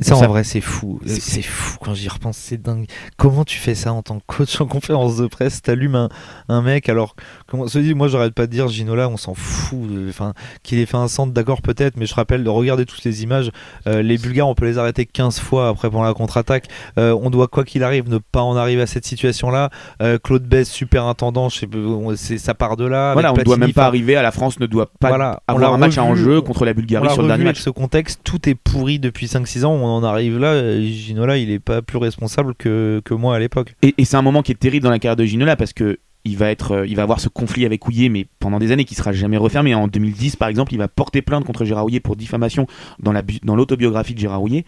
Ça, en vrai, c'est fou. C'est fou quand j'y repense, c'est dingue. Comment tu fais ça en tant que coach en conférence de presse? T'allumes un, un mec, alors, comment se dit, moi j'arrête pas de dire Ginola, on s'en fout. Enfin, qu'il ait fait un centre, d'accord, peut-être, mais je rappelle de regarder toutes les images. Euh, les Bulgares, on peut les arrêter 15 fois après pendant la contre-attaque. Euh, on doit, quoi qu'il arrive, ne pas en arriver à cette situation-là. Euh, Claude Bess, super intendant, ça part de là. Voilà, on ne doit même pas arriver à la France, ne doit pas avoir un match en jeu contre la Bulgarie sur le dernier match. ce contexte, tout est pourri depuis 5-6 ans on en arrive là, Ginola, il est pas plus responsable que, que moi à l'époque. Et, c'est un moment qui est terrible dans la carrière de Ginola parce que il va être, euh, il va avoir ce conflit avec Houillet, mais pendant des années qui sera jamais refermé. En 2010, par exemple, il va porter plainte contre Gérard Houillet pour diffamation dans l'autobiographie de Gérard Houillet.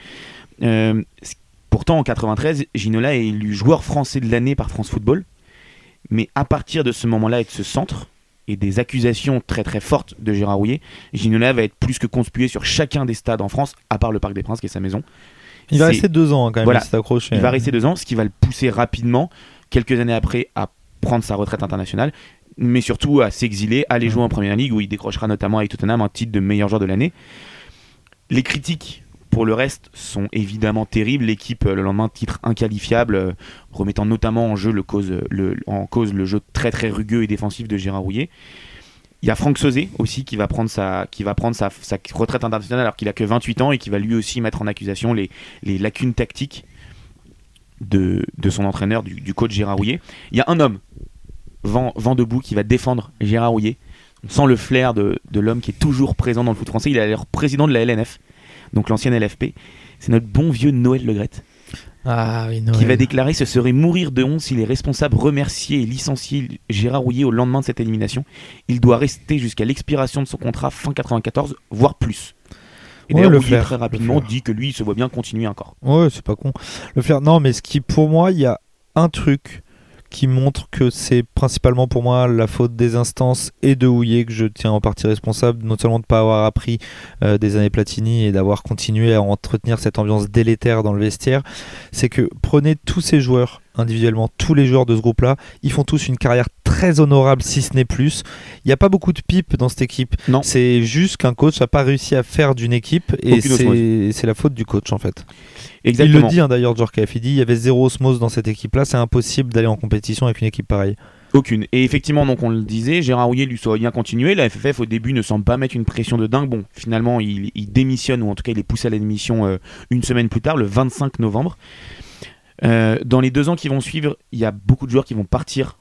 Euh, pourtant, en 93, Ginola est élu joueur français de l'année par France Football. Mais à partir de ce moment-là et de ce centre, et des accusations très très fortes de Gérard Rouillet, Ginola va être plus que conspué sur chacun des stades en France, à part le Parc des Princes qui est sa maison. Il va rester deux ans hein, quand même, voilà, il, il va rester deux ans, ce qui va le pousser rapidement, quelques années après, à prendre sa retraite internationale, mais surtout à s'exiler, à aller jouer en Première Ligue, où il décrochera notamment avec Tottenham un titre de meilleur joueur de l'année. Les critiques pour le reste sont évidemment terribles. L'équipe, euh, le lendemain, titre inqualifiable, euh, remettant notamment en, jeu le cause, le, jeu très très rugueux et défensif de Gérard Rouillet. Il y a Franck Sauzé aussi qui va prendre sa, retraite internationale alors qu'il a que 28 ans et qui va lui aussi mettre en accusation les, lacunes tactiques de, de son entraîneur, du, du, coach Gérard Rouillet. Il y a un homme, vent, vent debout, qui va défendre Gérard Rouillet. On sent le flair de, de l'homme qui est toujours présent dans le foot français. Il est l'air président de la LNF donc l'ancienne LFP. C'est notre bon vieux Noël Legrette. Ah, qui va déclarer ce serait mourir de honte si les responsables remerciaient et licenciaient Gérard Rouillet au lendemain de cette élimination. Il doit rester jusqu'à l'expiration de son contrat fin 94, voire plus. Et d'ailleurs, le très rapidement dit que lui, il se voit bien continuer encore. Ouais, c'est pas con. Le faire, non, mais ce qui, pour moi, il y a un truc qui montre que c'est principalement pour moi la faute des instances et de Houillet que je tiens en partie responsable, non seulement de ne pas avoir appris euh, des années Platini et d'avoir continué à entretenir cette ambiance délétère dans le vestiaire, c'est que prenez tous ces joueurs individuellement, tous les joueurs de ce groupe-là, ils font tous une carrière très honorable, si ce n'est plus. Il n'y a pas beaucoup de pipes dans cette équipe. Non. C'est juste qu'un coach n'a pas réussi à faire d'une équipe et c'est la faute du coach en fait. Il le dit hein, d'ailleurs, Djorkaeff. Il dit il y avait zéro osmose dans cette équipe-là. C'est impossible d'aller en compétition avec une équipe pareille. Aucune. Et effectivement, donc on le disait, Gérard Rouillet lui soit bien continué. La FFF au début ne semble pas mettre une pression de dingue. Bon, finalement, il, démissionne, ou en tout cas, il est poussé à la démission euh, une semaine plus tard, le 25 novembre. Euh, dans les deux ans qui vont suivre, il y a beaucoup de joueurs qui vont partir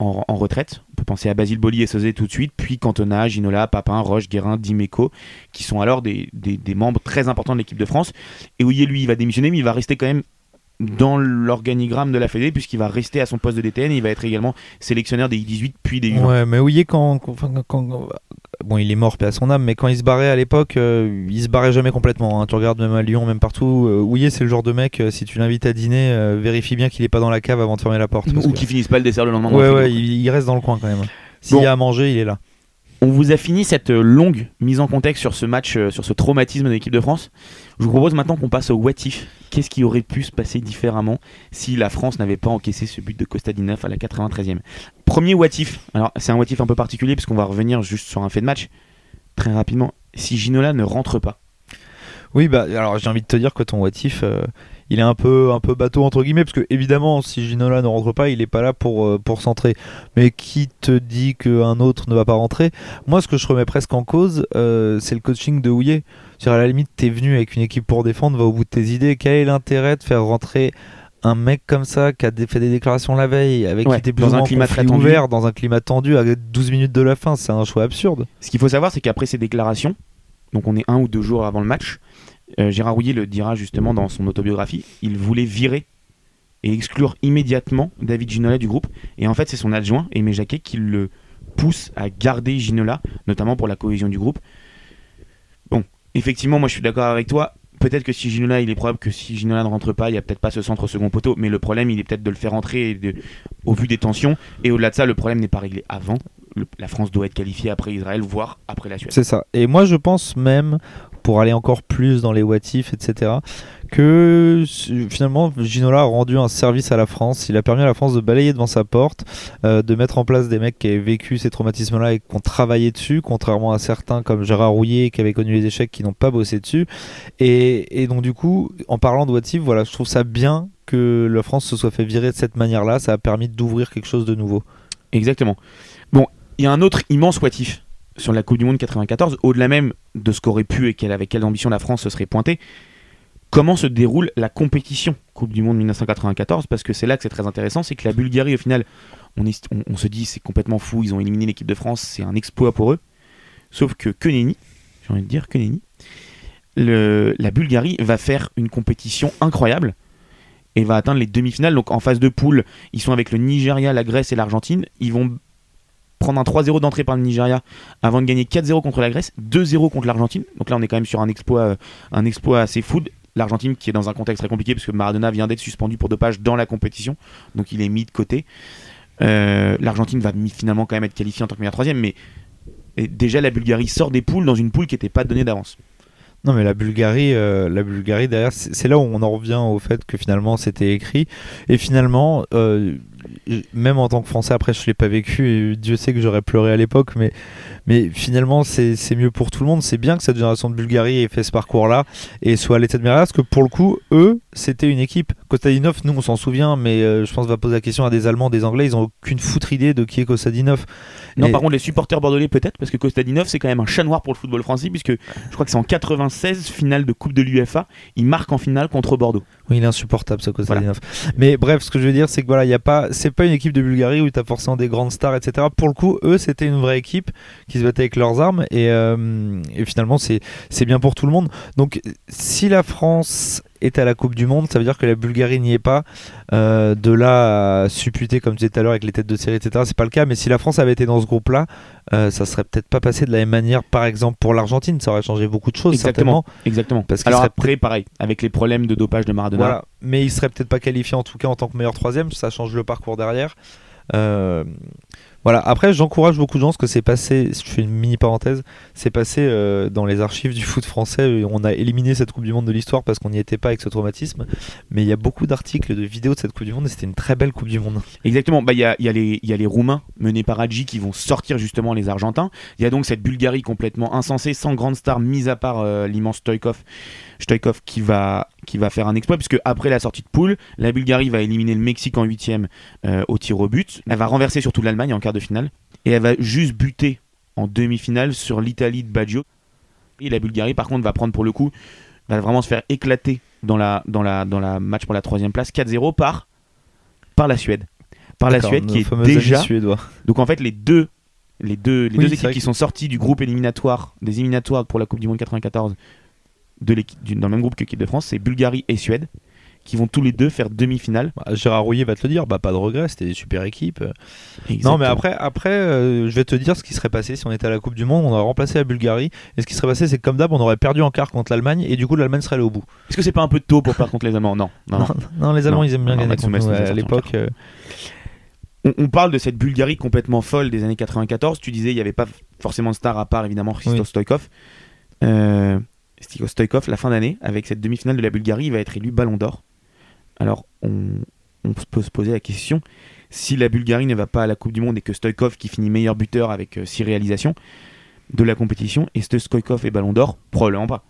en, retraite. On peut penser à Basile Boli et Sosé tout de suite, puis Cantona, Ginola, Papin, Roche, Guérin, Dimeco, qui sont alors des, membres très importants de l'équipe de France. Et Ouillet, lui, il va démissionner, mais il va rester quand même dans l'organigramme de la Fédé, puisqu'il va rester à son poste de DTN, il va être également sélectionneur des I18 puis des U20. Ouais, mais Ouillet, quand, quand, bon, il est mort, paix à son âme, mais quand il se barrait à l'époque, euh, il se barrait jamais complètement. Hein. Tu regardes même à Lyon, même partout. Euh, c'est le genre de mec, euh, si tu l'invites à dîner, euh, vérifie bien qu'il est pas dans la cave avant de fermer la porte. Ou qu'il finisse pas le dessert le lendemain. Ouais, ouais, il, reste dans le coin quand même. S'il y a à manger, il est là. On vous a fini cette longue mise en contexte sur ce match, sur ce traumatisme de l'équipe de France. Je vous propose maintenant qu'on passe au what if. Qu'est-ce qui aurait pu se passer différemment si la France n'avait pas encaissé ce but de Kostadinov à la 93e Premier what if. Alors, c'est un what if un peu particulier parce qu'on va revenir juste sur un fait de match très rapidement, si Ginola ne rentre pas Oui, bah alors j'ai envie de te dire que ton Watif, il est un peu, un peu bateau entre guillemets, parce que évidemment, si Ginola ne rentre pas, il n'est pas là pour, euh, pour centrer. Mais qui te dit qu'un autre ne va pas rentrer? Moi, ce que je remets presque en cause, euh, c'est le coaching de Houillet. À la limite, tu es venu avec une équipe pour défendre, va au bout de tes idées. Quel est l'intérêt de faire rentrer un mec comme ça qui a fait des déclarations la veille, avec qui était dans un climat très ouvert, dans un climat tendu, à 12 minutes de la fin, c'est un choix absurde. Ce qu'il faut savoir, c'est qu'après ces déclarations, donc on est un ou deux jours avant le match, euh, Gérard Rouillet le dira justement dans son autobiographie, il voulait virer et exclure immédiatement David Ginola du groupe. Et en fait, c'est son adjoint, Aimé Jacquet, qui le pousse à garder Ginola, notamment pour la cohésion du groupe. Effectivement, moi je suis d'accord avec toi. Peut-être que si Ginola, il est probable que si Ginola ne rentre pas, il n'y a peut-être pas ce centre second poteau, mais le problème, il est peut-être de le faire rentrer au vu des tensions. Et au-delà de ça, le problème n'est pas réglé avant. la France doit être qualifiée après Israël, voire après la Suède. C'est ça. Et moi, je pense même pour aller encore plus dans les what if, etc. Que finalement Ginola a rendu un service à la France. Il a permis à la France de balayer devant sa porte, euh, de mettre en place des mecs qui avaient vécu ces traumatismes-là et qui ont travaillé dessus, contrairement à certains comme Gérard Rouillet qui avaient connu les échecs qui n'ont pas bossé dessus. Et, donc du coup, en parlant de what if, voilà, je trouve ça bien que la France se soit fait virer de cette manière-là. Ça a permis d'ouvrir quelque chose de nouveau. Exactement. Bon, il y a un autre immense what if sur la Coupe du Monde 94, au-delà même de ce qu'aurait pu et avec quelle ambition la France se serait pointée, comment se déroule la compétition Coupe du Monde 1994 Parce que c'est là que c'est très intéressant, c'est que la Bulgarie, au final, on, se dit c'est complètement fou, ils ont éliminé l'équipe de France, c'est un exploit pour eux. Sauf que que nenni, j'ai envie de dire que la Bulgarie va faire une compétition incroyable et va atteindre les demi-finales. Donc en phase de poule, ils sont avec le Nigeria, la Grèce et l'Argentine. Ils vont prendre un 3-0 d'entrée par le Nigeria avant de gagner 4-0 contre la Grèce, 2-0 contre l'Argentine. Donc là, on est quand même sur un exploit, euh, un exploit assez fou. L'Argentine qui est dans un contexte très compliqué parce que Maradona vient d'être suspendu pour dopage dans la compétition, donc il est mis de côté. Euh, L'Argentine va finalement quand même être qualifiée en tant que meilleure troisième, mais déjà la Bulgarie sort des poules dans une poule qui n'était pas donnée d'avance. Non, mais la Bulgarie, euh, la Bulgarie derrière, c'est là où on en revient au fait que finalement c'était écrit. Et finalement, même en tant que Français, après je l'ai pas vécu et Dieu sait que j'aurais pleuré à l'époque, mais, mais finalement c'est mieux pour tout le monde. C'est bien que cette génération de Bulgarie ait fait ce parcours-là et soit à l'état de parce que pour le coup, eux, c'était une équipe. Kostadinov, nous on s'en souvient, mais euh, je pense va poser la question à des Allemands, des Anglais, ils ont aucune foutre idée de qui est Kostadinov. Non, par contre, les supporters bordelais peut-être, parce que Kostadinov c'est quand même un chat noir pour le football français, puisque je crois que c'est en 96, finale de Coupe de l'UFA, il marque en finale contre Bordeaux. Oui, il est insupportable ce Kostadinov. Mais bref, ce que je veux dire, c'est que voilà, il y a pas, c'est pas une équipe de Bulgarie où tu as forcément des grandes stars, etc. Pour le coup, eux, c'était une vraie équipe qui se battait avec leurs armes et, euh, et finalement, c'est bien pour tout le monde. Donc, si la France est à la Coupe du Monde, ça veut dire que la Bulgarie n'y est pas. Euh, de là à supputer, comme tu disais tout à l'heure, avec les têtes de série, etc., c'est pas le cas. Mais si la France avait été dans ce groupe-là, euh, ça serait peut-être pas passé de la même manière, par exemple, pour l'Argentine. Ça aurait changé beaucoup de choses, exactement, Exactement. Parce Alors après, pareil, avec les problèmes de dopage de Maradona. Voilà. Mais il serait peut-être pas qualifié, en tout cas, en tant que meilleur troisième. Ça change le parcours derrière. Euh, voilà, après j'encourage beaucoup de gens, ce que c'est passé, je fais une mini parenthèse, c'est passé euh, dans les archives du foot français, on a éliminé cette Coupe du Monde de l'histoire parce qu'on n'y était pas avec ce traumatisme, mais il y a beaucoup d'articles, de vidéos de cette Coupe du Monde et c'était une très belle Coupe du Monde. Exactement, bah, il y, a, les Roumains menés par Hadji qui vont sortir justement les Argentins, il y a donc cette Bulgarie complètement insensée, sans grande star, mis à part euh, l'immense Stoikov, Stoikov qui va, qui va faire un exploit, puisque après la sortie de poule, la Bulgarie va éliminer le Mexique en huitième euh, au tir au but, elle va renverser surtout l'Allemagne en quart de finale, et elle va juste buter en demi-finale sur l'Italie de Baggio. Et la Bulgarie, par contre, va prendre pour le coup, va vraiment se faire éclater dans la, dans la, dans la match pour la troisième place, 4-0 par, par la Suède. Par la Suède qui est déjà. Donc en fait, les deux les deux, les deux équipes qui sont sorties du groupe éliminatoire, des éliminatoires pour la Coupe du Monde 94, de dans le même groupe que l'équipe de France, c'est Bulgarie et Suède qui vont tous les deux faire demi-finale. Bah, Gérard Rouillet va te le dire, bah pas de regret, c'était des super équipes. Non mais après, après euh, je vais te dire ce qui serait passé si on était à la Coupe du Monde, on aurait remplacé la Bulgarie, et ce qui serait passé c'est que comme d'hab on aurait perdu en quart contre l'Allemagne, et du coup l'Allemagne serait allée au bout. Est-ce que c'est pas un peu tôt pour perdre contre les Allemands? Non non, non, les Allemands ils aiment bien gagner contre nous à l'époque. Euh. On, parle de cette Bulgarie complètement folle des années 94, tu disais il n'y avait pas forcément de star à part évidemment Christophe Stoikov. Euh, Stoikov, la fin d'année, avec cette demi-finale de la Bulgarie, il va être élu Ballon d'Or. Alors, on, peut se poser la question si la Bulgarie ne va pas à la Coupe du Monde et que Stoikov, qui finit meilleur buteur avec 6 euh, réalisations, de la compétition et Stoikov et Ballon d'Or? Probablement pas.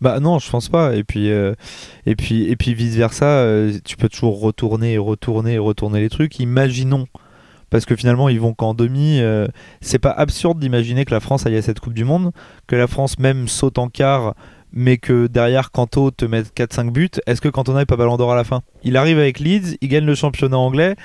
Bah non, je pense pas. Et puis, euh, et puis, et puis vice versa, euh, tu peux toujours retourner et retourner et retourner les trucs. Imaginons, parce que finalement ils vont qu'en demi. Euh, c'est pas absurde d'imaginer que la France aille à cette Coupe du Monde, que la France même saute en quart, mais que derrière Canto te mette 4-5 buts. Est-ce que Cantona est pas Ballon d'Or à la fin? Il arrive avec Leeds, il gagne le championnat anglais.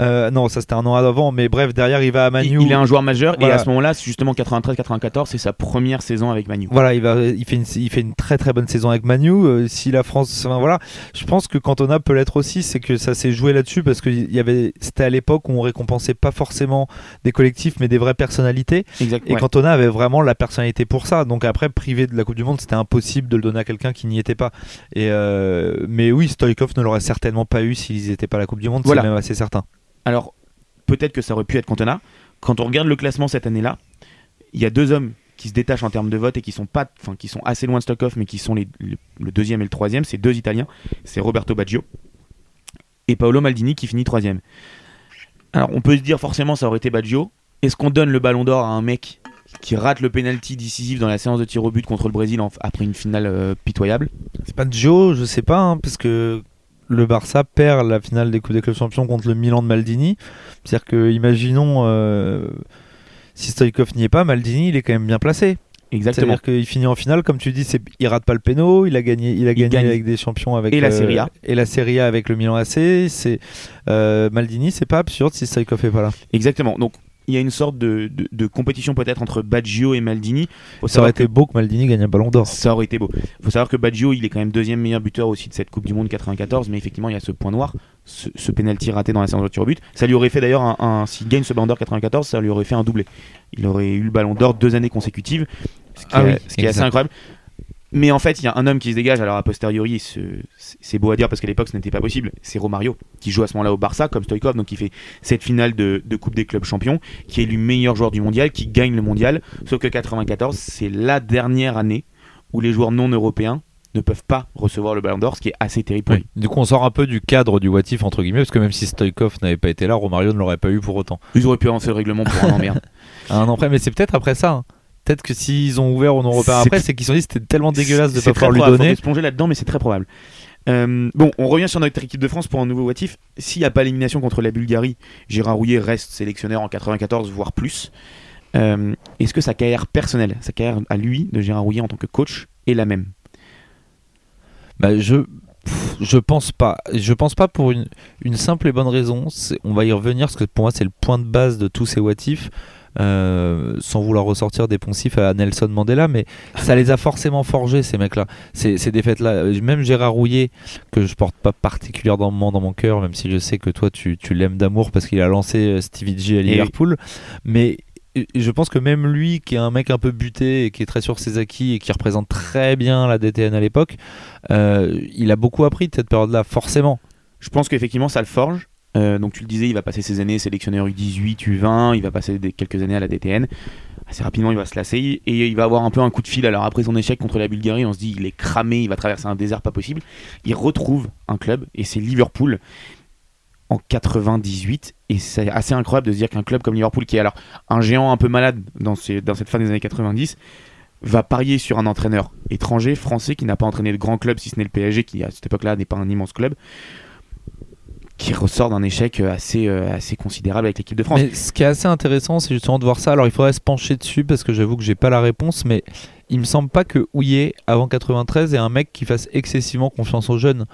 Euh, non, ça c'était un an avant, mais bref, derrière il va à Manu. Il, est un joueur majeur et à ce moment-là, justement 93-94, c'est sa première saison avec Manu. Voilà, il, va, il, fait une, il fait une très très bonne saison avec Manu. Euh, si la France, voilà, je pense que Cantona peut l'être aussi, c'est que ça s'est joué là-dessus parce que y avait, c'était à l'époque où on récompensait pas forcément des collectifs, mais des vraies personnalités. et Cantona avait vraiment la personnalité pour ça. Donc après, privé de la Coupe du Monde, c'était impossible de le donner à quelqu'un qui n'y était pas. Et euh, mais oui, Stoikov ne l'aurait certainement pas eu s'ils n'étaient pas à la Coupe du Monde. C'est même assez certain. Alors, peut-être que ça aurait pu être Cantona. Quand on regarde le classement cette année-là, il y a deux hommes qui se détachent en termes de vote et qui sont pas, qui sont assez loin de Stockhoff, mais qui sont le, deuxième et le troisième. C'est deux Italiens. C'est Roberto Baggio et Paolo Maldini qui finit troisième. Alors on peut se dire forcément ça aurait été Baggio. Est-ce qu'on donne le Ballon d'Or à un mec qui rate le penalty décisif dans la séance de tir au but contre le Brésil après une finale euh, pitoyable? C'est pas Joe, je sais pas, hein, parce que le Barça perd la finale des Coupes des clubs champions contre le Milan de Maldini. C'est-à-dire que, imaginons, euh, si Stoikov n'y est pas, Maldini, il est quand même bien placé. Exactement. C'est-à-dire qu'il finit en finale, comme tu dis, c'est, il rate pas le péno, il a gagné, il a gagné avec des champions avec et la Serie A et la Serie A avec le Milan AC. C'est euh, Maldini, c'est pas absurde si Stoikov est pas là. Exactement. Donc il y a une sorte de, compétition peut-être entre Baggio et Maldini. ça aurait été beau que Maldini gagne un ballon d'or. Ça aurait été beau. Il faut savoir que Baggio, il est quand même deuxième meilleur buteur aussi de cette Coupe du Monde 94, mais effectivement, il y a ce point noir, ce, ce penalty raté dans la séance de tir au but. Ça lui aurait fait d'ailleurs, un, s'il gagne ce ballon d'or 94, ça lui aurait fait un doublé. Il aurait eu le ballon d'or deux années consécutives, ce qui, ah ce qui est assez incroyable. Mais en fait, il y a un homme qui se dégage. Alors, a posteriori, c'est beau à dire parce qu'à l'époque, ce n'était pas possible. C'est Romario, qui joue à ce moment-là au Barça, comme Stoikov, donc qui fait cette finale de, Coupe des clubs champions, qui est élu meilleur joueur du mondial, qui gagne le mondial. Sauf que 94, c'est la dernière année où les joueurs non européens ne peuvent pas recevoir le ballon d'or, ce qui est assez terrible. Du coup, on sort un peu du cadre du Watif, entre guillemets, parce que même si Stoikov n'avait pas été là, Romario ne l'aurait pas eu pour autant. Ils auraient pu avancer le règlement pour un an, merde. un an après, mais c'est peut-être après ça. Hein. Peut-être que s'ils ont ouvert au non-européen après, c'est qu'ils se sont dit c'était tellement dégueulasse de ne pas pouvoir lui donner. se plonger là-dedans, mais c'est très probable. Euh, bon, on revient sur notre équipe de France pour un nouveau Watif. S'il n'y a pas l'élimination contre la Bulgarie, Gérard Rouillet reste sélectionneur en 94, voire plus. Euh, est-ce que sa carrière personnelle, sa carrière à lui de Gérard Rouillet en tant que coach, est la même? Bah, Je je pense pas. Je pense pas pour une, une simple et bonne raison. On va y revenir parce que pour moi c'est le point de base de tous ces Watifs. Euh, sans vouloir ressortir des poncifs à Nelson Mandela, mais ça les a forcément forgés, ces mecs-là. Ces, ces défaites-là, même Gérard Rouillet, que je porte pas particulièrement dans mon cœur, même si je sais que toi tu, tu l'aimes d'amour parce qu'il a lancé euh, Stevie G à Liverpool, mais je pense que même lui, qui est un mec un peu buté et qui est très sur ses acquis et qui représente très bien la DTN à l'époque, euh, il a beaucoup appris de cette période-là, forcément. Je pense qu'effectivement, ça le forge. Euh, donc tu le disais, il va passer ses années sélectionneur U18, U20, il va passer quelques années à la DTN. Assez rapidement, il va se lasser et il va avoir un peu un coup de fil. Alors après son échec contre la Bulgarie, on se dit il est cramé, il va traverser un désert pas possible. Il retrouve un club et c'est Liverpool en 98 et c'est assez incroyable de se dire qu'un club comme Liverpool qui est alors un géant un peu malade dans, dans cette fin des années 90 va parier sur un entraîneur étranger français qui n'a pas entraîné de grand club si ce n'est le PSG qui à cette époque-là n'est pas un immense club qui ressort d'un échec euh, assez, euh, assez considérable avec l'équipe de France. Mais ce qui est assez intéressant, c'est justement de voir ça. Alors il faudrait se pencher dessus parce que j'avoue que j'ai pas la réponse, mais il me semble pas que Houillet, avant 93, est un mec qui fasse excessivement confiance aux jeunes.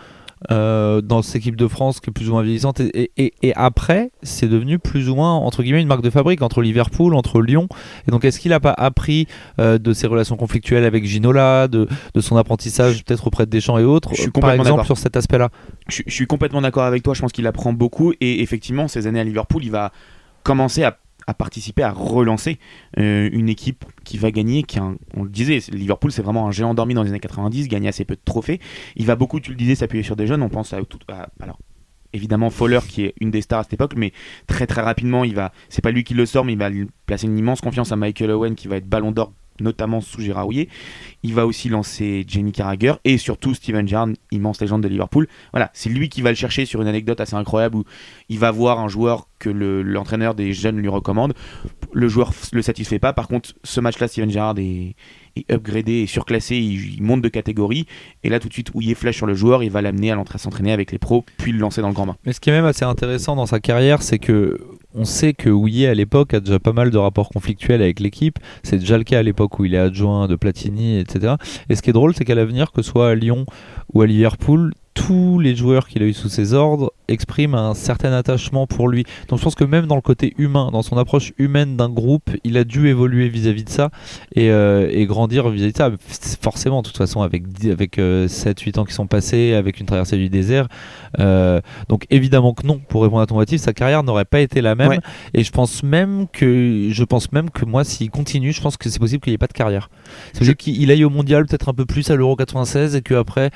Euh, dans cette équipe de France qui est plus ou moins vieillissante. Et, et, après, c'est devenu plus ou moins, entre guillemets, une marque de fabrique entre Liverpool, entre Lyon. Et donc, est-ce qu'il n'a pas appris euh, de ses relations conflictuelles avec Ginola, de, de son apprentissage peut-être auprès de Deschamps et autres, par exemple, sur cet aspect-là? Je, je suis complètement d'accord avec toi. Je pense qu'il apprend beaucoup. Et effectivement, ces années à Liverpool, il va commencer à à participer à relancer euh, une équipe qui va gagner, qui on le disait, Liverpool c'est vraiment un géant endormi dans les années 90, gagner assez peu de trophées. Il va beaucoup, tu le disais, s'appuyer sur des jeunes. On pense à, alors évidemment Fowler qui est une des stars à cette époque, mais très très rapidement il va, c'est pas lui qui le sort, mais il va placer une immense confiance à Michael Owen qui va être Ballon d'Or notamment sous Gérard Rouillet. Il va aussi lancer Jamie Carragher et surtout Steven Gerrard, immense légende de Liverpool. Voilà, c'est lui qui va le chercher sur une anecdote assez incroyable où il va voir un joueur que l'entraîneur des jeunes lui recommande. Le joueur le satisfait pas. Par contre, ce match-là, Steven Gerrard est, upgradé et surclassé. Il, monte de catégorie. Et là, tout de suite, est flèche sur le joueur, il va l'amener à s'entraîner avec les pros, puis le lancer dans le grand bain. Mais ce qui est même assez intéressant dans sa carrière, c'est que on sait que Ouillet à l'époque a déjà pas mal de rapports conflictuels avec l'équipe. C'est déjà le cas à l'époque où il est adjoint de Platini, etc. Et ce qui est drôle, c'est qu'à l'avenir, que ce soit à Lyon ou à Liverpool, tous les joueurs qu'il a eu sous ses ordres expriment un certain attachement pour lui. Donc je pense que même dans le côté humain, dans son approche humaine d'un groupe, il a dû évoluer vis-à-vis de ça et, euh, grandir vis-à-vis de ça. Forcément, de toute façon, avec, avec 7-8 euh, ans qui sont passés, avec une traversée du désert. Euh, donc évidemment que non, pour répondre à ton motif, sa carrière n'aurait pas été la même. Et je pense même que je pense même que moi, s'il continue, je pense que c'est possible qu'il n'y ait pas de carrière. C'est possible qu'il aille au mondial peut-être un peu plus à l'Euro 96 et qu'après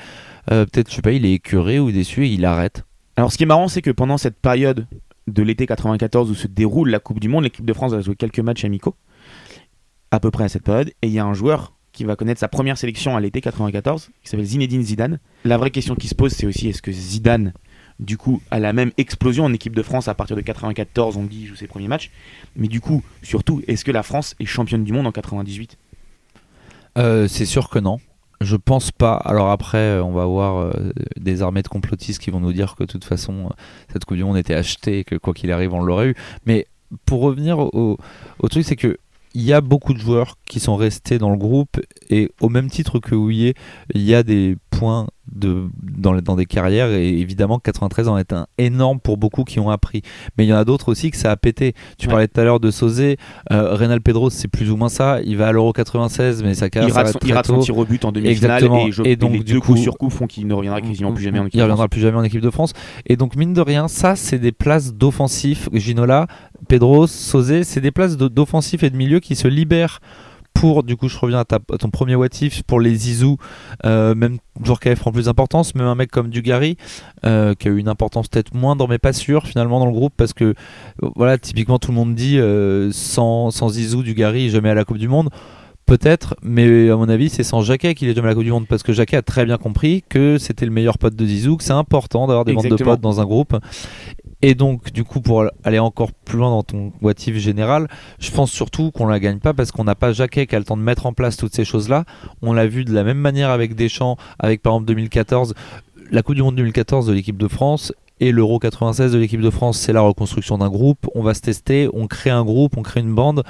euh, peut-être, je sais pas, il est écœuré ou déçu et il arrête. Alors, ce qui est marrant, c'est que pendant cette période de l'été 94 où se déroule la Coupe du Monde, l'équipe de France va jouer quelques matchs amicaux, à peu près à cette période, et il y a un joueur qui va connaître sa première sélection à l'été 94, qui s'appelle Zinedine Zidane. La vraie question qui se pose, c'est aussi est-ce que Zidane, du coup, a la même explosion en équipe de France à partir de 94, on dit, il joue ses premiers matchs, mais du coup, surtout, est-ce que la France est championne du monde en 98 euh, C'est sûr que non. Je pense pas. Alors après, euh, on va avoir euh, des armées de complotistes qui vont nous dire que de toute façon, euh, cette Coupe du Monde était achetée et que quoi qu'il arrive, on l'aurait eu. Mais pour revenir au, truc, c'est que il y a beaucoup de joueurs qui sont restés dans le groupe et au même titre que Houillet, il y a des points de, dans, dans, des carrières. Et évidemment 93 en est un énorme pour beaucoup qui ont appris. Mais il y en a d'autres aussi que ça a pété. Tu parlais tout à l'heure de Sauzé euh, Reynal Pedro c'est plus ou moins ça. Il va à l'Euro 96 mais sa carrière il rate, il rate son tir au but en demi-finale et, donc les deux coups sur coup font qu'il ne reviendra quasiment plus jamais en équipe il reviendra plus jamais en équipe de France. Et donc mine de rien ça c'est des places d'offensif Ginola Pedro Sauzé c'est des places d'offensif et de milieu qui se libèrent pour, du coup, je reviens à, ton premier what pour les Zizou, euh, même Djorkaeff prend plus d'importance, même un mec comme Dugarry, euh, qui a eu une importance peut-être moindre, mais pas sûr finalement dans le groupe, parce que, voilà, typiquement tout le monde dit euh, sans, sans Zizou, Dugarry, jamais à la Coupe du Monde. Peut-être, mais à mon avis, c'est sans Jacquet qu'il est jamais à la Coupe du Monde parce que Jacquet a très bien compris que c'était le meilleur pote de Zizou, que c'est important d'avoir des bandes de potes dans un groupe. Et donc, du coup, pour aller encore plus loin dans ton motif général, je pense surtout qu'on la gagne pas parce qu'on n'a pas Jacquet qui a le temps de mettre en place toutes ces choses-là. On l'a vu de la même manière avec Deschamps, avec par exemple 2014, la Coupe du Monde 2014 de l'équipe de France et l'Euro 96 de l'équipe de France, c'est la reconstruction d'un groupe. On va se tester, on crée un groupe, on crée une bande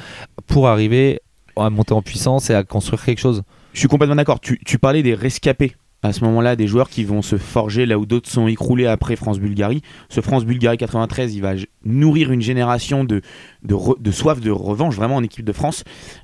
pour arriver à monter en puissance et à construire quelque chose. Je suis complètement d'accord. Tu parlais des rescapés à ce moment-là des joueurs qui vont se forger là où d'autres sont écroulés après France-Bulgarie. Ce France-Bulgarie 93, il va nourrir une génération de, de, soif de revanche vraiment en équipe de France.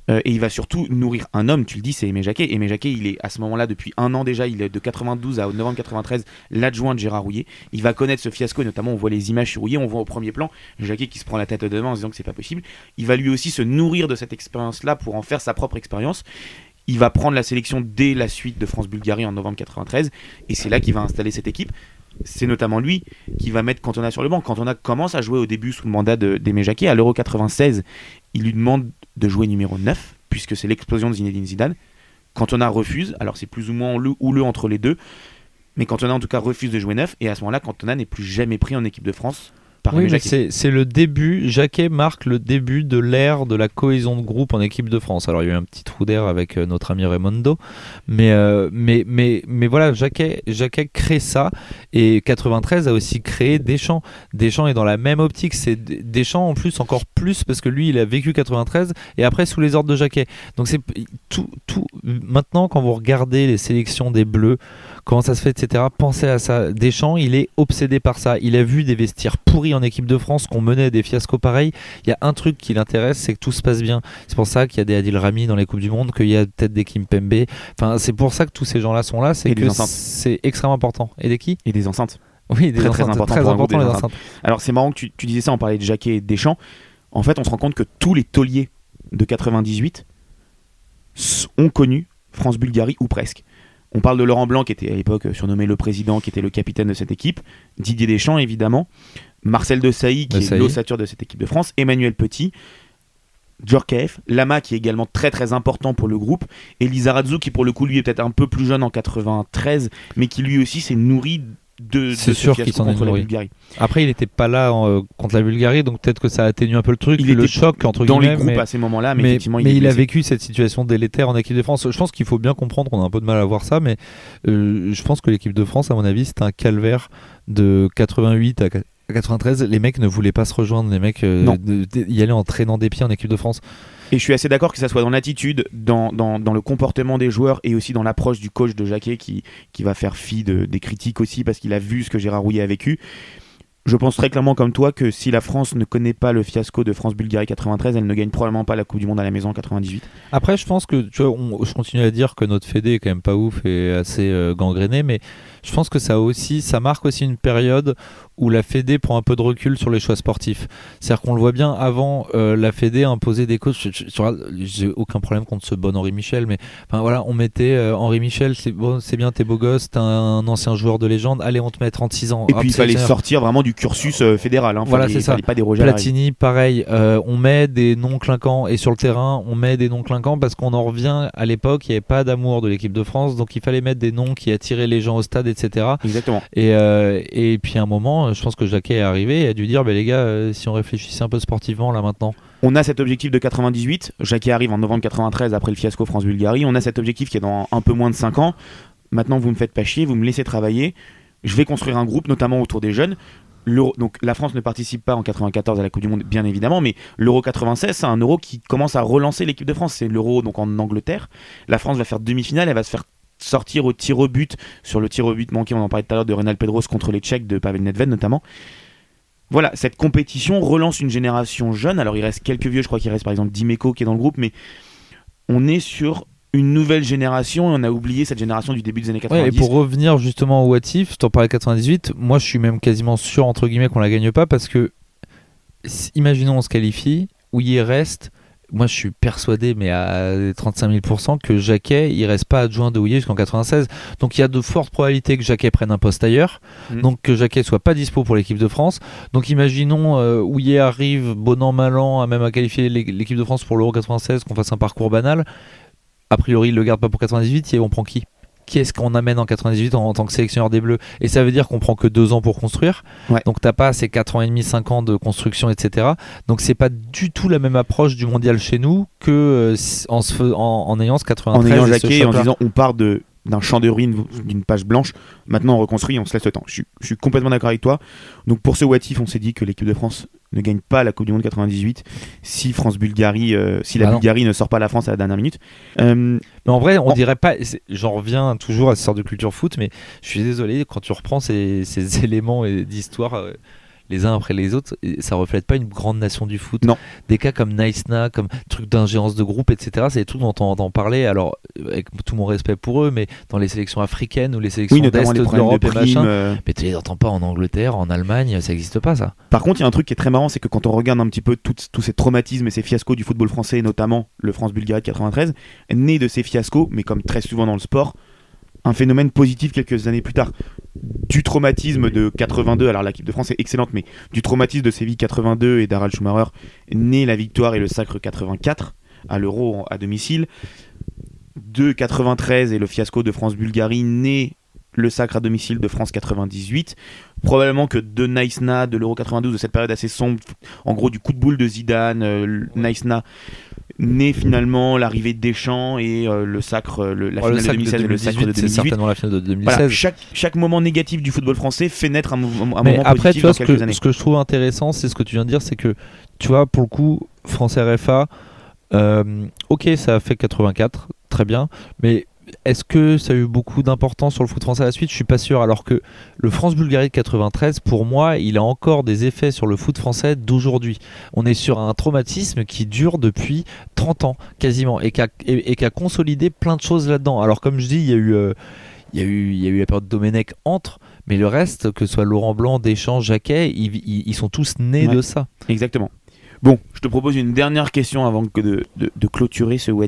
Euh, et il va surtout nourrir un homme, tu le dis, c'est Aimé Jacquet. Aimé Jacquet, il est à ce moment-là depuis un an déjà, il est de 92 à novembre 93 l'adjoint de Gérard Rouillet. Il va connaître ce fiasco, notamment on voit les images sur Rouillet, on voit au premier plan Jacquet qui se prend la tête devant en disant que c'est pas possible. Il va lui aussi se nourrir de cette expérience-là pour en faire sa propre expérience. Il va prendre la sélection dès la suite de France-Bulgarie en novembre 93 et c'est là qu'il va installer cette équipe. C'est notamment lui qui va mettre Cantona sur le banc. Cantona commence à jouer au début sous le mandat d'Aimé Jacquet. À l'Euro 96, il lui demande de jouer numéro 9 puisque c'est l'explosion de Zinedine Zidane. Cantona refuse, alors c'est plus ou moins le ou le entre les deux. Mais Cantona en tout cas refuse de jouer 9 et à ce moment-là Cantona n'est plus jamais pris en équipe de France oui, c'est le début. Jacquet marque le début de l'ère de la cohésion de groupe en équipe de France. Alors il y a eu un petit trou d'air avec euh, notre ami Raimondo, mais, euh, mais, mais, mais voilà, Jacquet, Jacquet crée ça et 93 a aussi créé Deschamps. Deschamps est dans la même optique. C'est Deschamps en plus encore plus parce que lui il a vécu 93 et après sous les ordres de Jacquet. Donc c'est tout, tout. Maintenant quand vous regardez les sélections des Bleus, comment ça se fait, etc. Pensez à ça. Deschamps, il est obsédé par ça. Il a vu des vestiaires pourris en équipe de France qu'on menait des fiascos pareils. Il y a un truc qui l'intéresse, c'est que tout se passe bien. C'est pour ça qu'il y a des Adil Rami dans les Coupes du Monde, qu'il y a peut-être des Kim Pembe. Enfin, c'est pour ça que tous ces gens-là sont là. C'est que c'est extrêmement important. Et des qui? Et des enceintes. Oui, des très, très important, très important les enceintes. Alors c'est marrant que tu, tu, disais ça, on parlait de Jacquet et de Deschamps. En fait, on se rend compte que tous les tauliers de 98 ont connu France-Bulgarie ou presque. On parle de Laurent Blanc, qui était à l'époque surnommé le président, qui était le capitaine de cette équipe. Didier Deschamps, évidemment. Marcel de Sailly, qui est l'ossature de cette équipe de France. Emmanuel Petit. Djorkaeff, Lama qui est également très très important pour le groupe, et Lizarazu qui pour le coup lui est peut-être un peu plus jeune en 93, mais qui lui aussi s'est nourri de, c'est sûr qu'il s'en est Bulgarie. Après, il n'était pas là euh, contre la Bulgarie, donc peut-être que ça a atténué un peu le truc, il le choc entre dans les groupes à ces moments-là, mais, effectivement, il, mais il a vécu cette situation délétère en équipe de France. Je pense qu'il faut bien comprendre qu'on a un peu de mal à voir ça, mais euh, je pense que l'équipe de France, à mon avis, c'est un calvaire de 88 à 93. Les mecs ne voulaient pas se rejoindre, les mecs euh, y allaient en traînant des pieds en équipe de France. Et je suis assez d'accord que ça soit dans l'attitude, dans, dans, le comportement des joueurs et aussi dans l'approche du coach de Jacquet qui, qui va faire fi de, des critiques aussi parce qu'il a vu ce que Gérard Rouillet a vécu. Je pense très clairement comme toi que si la France ne connaît pas le fiasco de France-Bulgarie 93, elle ne gagne probablement pas la Coupe du Monde à la maison en 98. Après, je pense que, je continue à dire que notre Fédé est quand même pas ouf et assez euh, gangréné, mais je pense que ça aussi, ça marque aussi une période où la Fédé prend un peu de recul sur les choix sportifs. C'est-à-dire qu'on le voit bien, avant, euh, la Fédé imposait des coachs. J'ai aucun problème contre ce bon Henri Michel, mais enfin, voilà, on mettait euh, Henri Michel, c'est bon, bien, t'es beau gosse, t'es un, ancien joueur de légende, allez, on te met 36 ans. Et puis il fallait sortir vraiment du cursus euh, fédéral. Hein. Voilà, c'est ça. Pas Platini, pareil, on met des noms clinquants et sur le terrain, on met des noms clinquants parce qu'on en revient à l'époque, il n'y avait pas d'amour de l'équipe de France, donc il fallait mettre des noms qui attiraient les gens au stade, etc. Exactement. Et, et puis à un moment, je pense que Jacquet est arrivé et a dû dire bah, les gars, euh, si on réfléchissait un peu sportivement là maintenant. On a cet objectif de 98. Jacquet arrive en novembre 93 après le fiasco France-Bulgarie. On a cet objectif qui est dans un peu moins de 5 ans. Maintenant, vous me faites pas chier, vous me laissez travailler. Je vais construire un groupe, notamment autour des jeunes. Donc la France ne participe pas en 94 à la Coupe du Monde, bien évidemment, mais l'Euro 96, c'est un Euro qui commence à relancer l'équipe de France. C'est l'Euro donc en Angleterre. La France va faire demi-finale, elle va se faire sortir au tir au but, sur le tir au but manqué, on en parlait tout à l'heure de Renal Pedros contre les Tchèques de Pavel Nedved notamment. Voilà, cette compétition relance une génération jeune. Alors il reste quelques vieux, je crois qu'il reste par exemple Dimeco qui est dans le groupe, mais on est sur une nouvelle génération et on a oublié cette génération du début des années 90. et pour revenir justement au What If, t'en parlais 98, moi je suis même quasiment sûr entre guillemets qu'on la gagne pas parce que imaginons on se qualifie, où il reste moi je suis persuadé, mais à 35 000%, que Jacquet, il reste pas adjoint de Houillet jusqu'en 96. Donc il y a de fortes probabilités que Jacquet prenne un poste ailleurs, mm. donc que Jacquet soit pas dispo pour l'équipe de France. Donc imaginons euh, Houillet arrive, bon an, mal an, à même à qualifier l'équipe de France pour l'Euro 96, qu'on fasse un parcours banal. A priori, il le garde pas pour 98, et on prend qui? Qui est-ce qu'on amène en 98 en, tant que sélectionneur des Bleus Et ça veut dire qu'on prend que deux ans pour construire. Donc t'as pas ces 4 ans et demi, 5 ans de construction, etc. Donc c'est pas du tout la même approche du mondial chez nous que euh, en, se en, ayant ce 93. En ayant Jacquet et en disant on part de d'un champ de ruines, d'une page blanche. Maintenant, on reconstruit, on se laisse le temps. Je suis, complètement d'accord avec toi. Donc, pour ce What If, on s'est dit que l'équipe de France ne gagne pas la Coupe du Monde 98 si France-Bulgarie, euh, si la bah Bulgarie ne sort pas la France à la dernière minute. Euh, mais en vrai, on dirait pas. J'en reviens toujours à cette sorte de culture foot, mais je suis désolé quand tu reprends ces, éléments d'histoire. Les uns après les autres, ça reflète pas une grande nation du foot. Non. Des cas comme Nice-Na, comme trucs d'ingérence de groupe, etc. C'est des trucs dont on entend parler. Alors, avec tout mon respect pour eux, mais dans les sélections africaines ou les sélections d'Est de l'Europe et machin, euh. mais tu les entends pas en Angleterre, en Allemagne, ça n'existe pas ça. Par contre, il y a un truc qui est très marrant, c'est que quand on regarde un petit peu tous ces traumatismes et ces fiascos du football français, notamment le France-Bulgarie de 93, né de ces fiascos, mais comme très souvent dans le sport, un phénomène positif quelques années plus tard. Du traumatisme de 82, alors l'équipe de France est excellente, mais du traumatisme de Séville 82 et d'Harald Schumacher, naît la victoire et le sacre 84 à l'Euro à domicile. De 93 et le fiasco de France-Bulgarie, naît le sacre à domicile de France 98. Probablement que de Nice-Na, de l'Euro 92, de cette période assez sombre, en gros du coup de boule de Zidane, euh, Nice-Na, naît finalement l'arrivée de Deschamps et euh, le sacre, euh, la finale de 2016 et le sacre de 2018. C'est certainement la finale de 2016. chaque, chaque, moment négatif du football français fait naître un, moment après, positif tu vois, ce que, ce que je trouve intéressant, c'est ce que tu viens de dire, c'est que, tu vois, pour le coup, France RFA, euh, ok, ça a fait 84, très bien, mais est-ce que ça a eu beaucoup d'importance sur le foot français à la suite? Je suis pas sûr. Alors que le France-Bulgarie de 93, pour moi, il a encore des effets sur le foot français d'aujourd'hui. On est sur un traumatisme qui dure depuis 30 ans, quasiment, et qui a, consolidé plein de choses là-dedans. Alors, comme je dis, il y a eu. Euh, il y, a eu, il y a eu la période Domenech entre, mais le reste, que ce soit Laurent Blanc, Deschamps, Jacquet, ils, sont tous nés de ça. Exactement. Bon, je te propose une dernière question avant que de, de, de clôturer ce What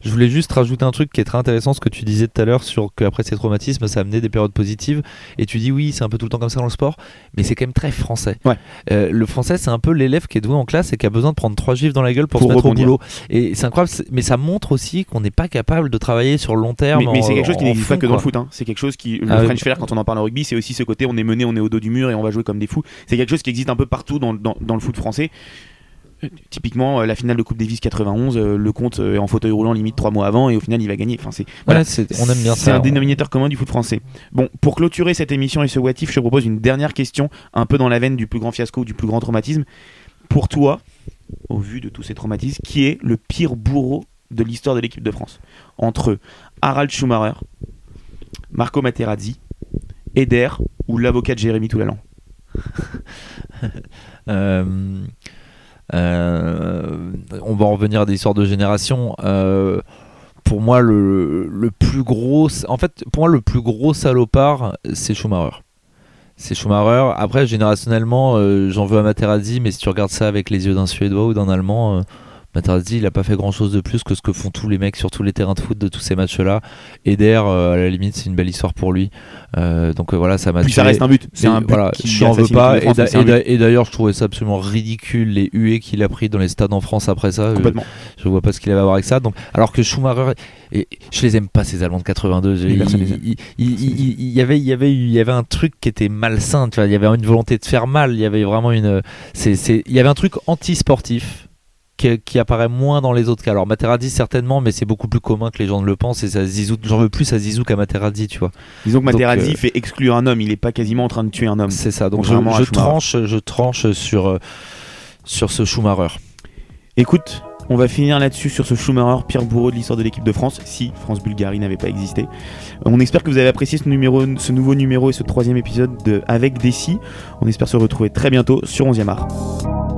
Je voulais juste rajouter un truc qui est très intéressant, ce que tu disais tout à l'heure sur qu'après ces traumatismes, ça a amené des périodes positives. Et tu dis oui, c'est un peu tout le temps comme ça dans le sport, mais c'est quand même très français. Ouais. Euh, le français, c'est un peu l'élève qui est doué en classe et qui a besoin de prendre trois gifs dans la gueule pour, se mettre au boulot. Et c'est incroyable, mais ça montre aussi qu'on n'est pas capable de travailler sur le long terme. Mais, c'est quelque chose qui n'existe pas que dans le foot. Hein. C'est quelque chose qui. Le ah French Flair, quand on en parle en rugby, c'est aussi ce côté on est mené, on est au dos du mur et on va jouer comme des fous. C'est quelque chose qui existe un peu partout dans, dans, dans le foot français. Typiquement, euh, la finale de Coupe Davis 91, euh, le compte est en fauteuil roulant limite trois mois avant et au final il va gagner. Enfin, c'est on aime bien C'est un dénominateur commun du foot français. Bon, pour clôturer cette émission et ce What je te propose une dernière question, un peu dans la veine du plus grand fiasco, du plus grand traumatisme. Pour toi, au vu de tous ces traumatismes, qui est le pire bourreau de l'histoire de l'équipe de France? Entre Harald Schumacher, Marco Materazzi, Eder ou l'avocat de Jérémy Toulalan? Euh, euh, on va revenir à des histoires de génération. Euh, pour moi, le, plus gros, en fait, pour moi, le plus gros salopard, c'est Schumacher. C'est Schumacher. Après, générationnellement, euh, j'en veux à Materazzi, mais si tu regardes ça avec les yeux d'un Suédois ou d'un Allemand, Materazzi, il a pas fait grand chose de plus que ce que font tous les mecs sur tous les terrains de foot de tous ces matchs-là. Eder, euh, à la limite, c'est une belle histoire pour lui. Euh, donc euh, voilà, ça m'a. Puis ça reste un but. C'est un but. Voilà, j'en veux pas. Et, d'ailleurs, je trouvais ça absolument ridicule les huées qu'il a pris dans les stades en France après ça. Complètement. Je, vois pas ce qu'il avait à voir avec ça. Donc, alors que Schumacher, et je les aime pas ces Allemands de 82. Il, y avait, il y avait, il y avait un truc qui était malsain. Tu vois, il y avait une volonté de faire mal. Il y avait vraiment une. C'est, il y avait un truc anti-sportif qui, apparaît moins dans les autres cas. Alors Materazzi certainement, mais c'est beaucoup plus commun que les gens ne le pensent et ça Zizou, j'en veux plus à Zizou qu'à Materazzi, tu vois. Disons que Materazzi euh, fait exclure un homme, il est pas quasiment en train de tuer un homme. C'est ça. Donc je, tranche, je tranche sur euh, sur ce Schumacher. Écoute, on va finir là-dessus sur ce Schumacher, pire bourreau de l'histoire de l'équipe de France, si France-Bulgarie n'avait pas existé. On espère que vous avez apprécié ce, numéro, ce nouveau numéro et ce troisième épisode de Avec Dessy. On espère se retrouver très bientôt sur 11e art.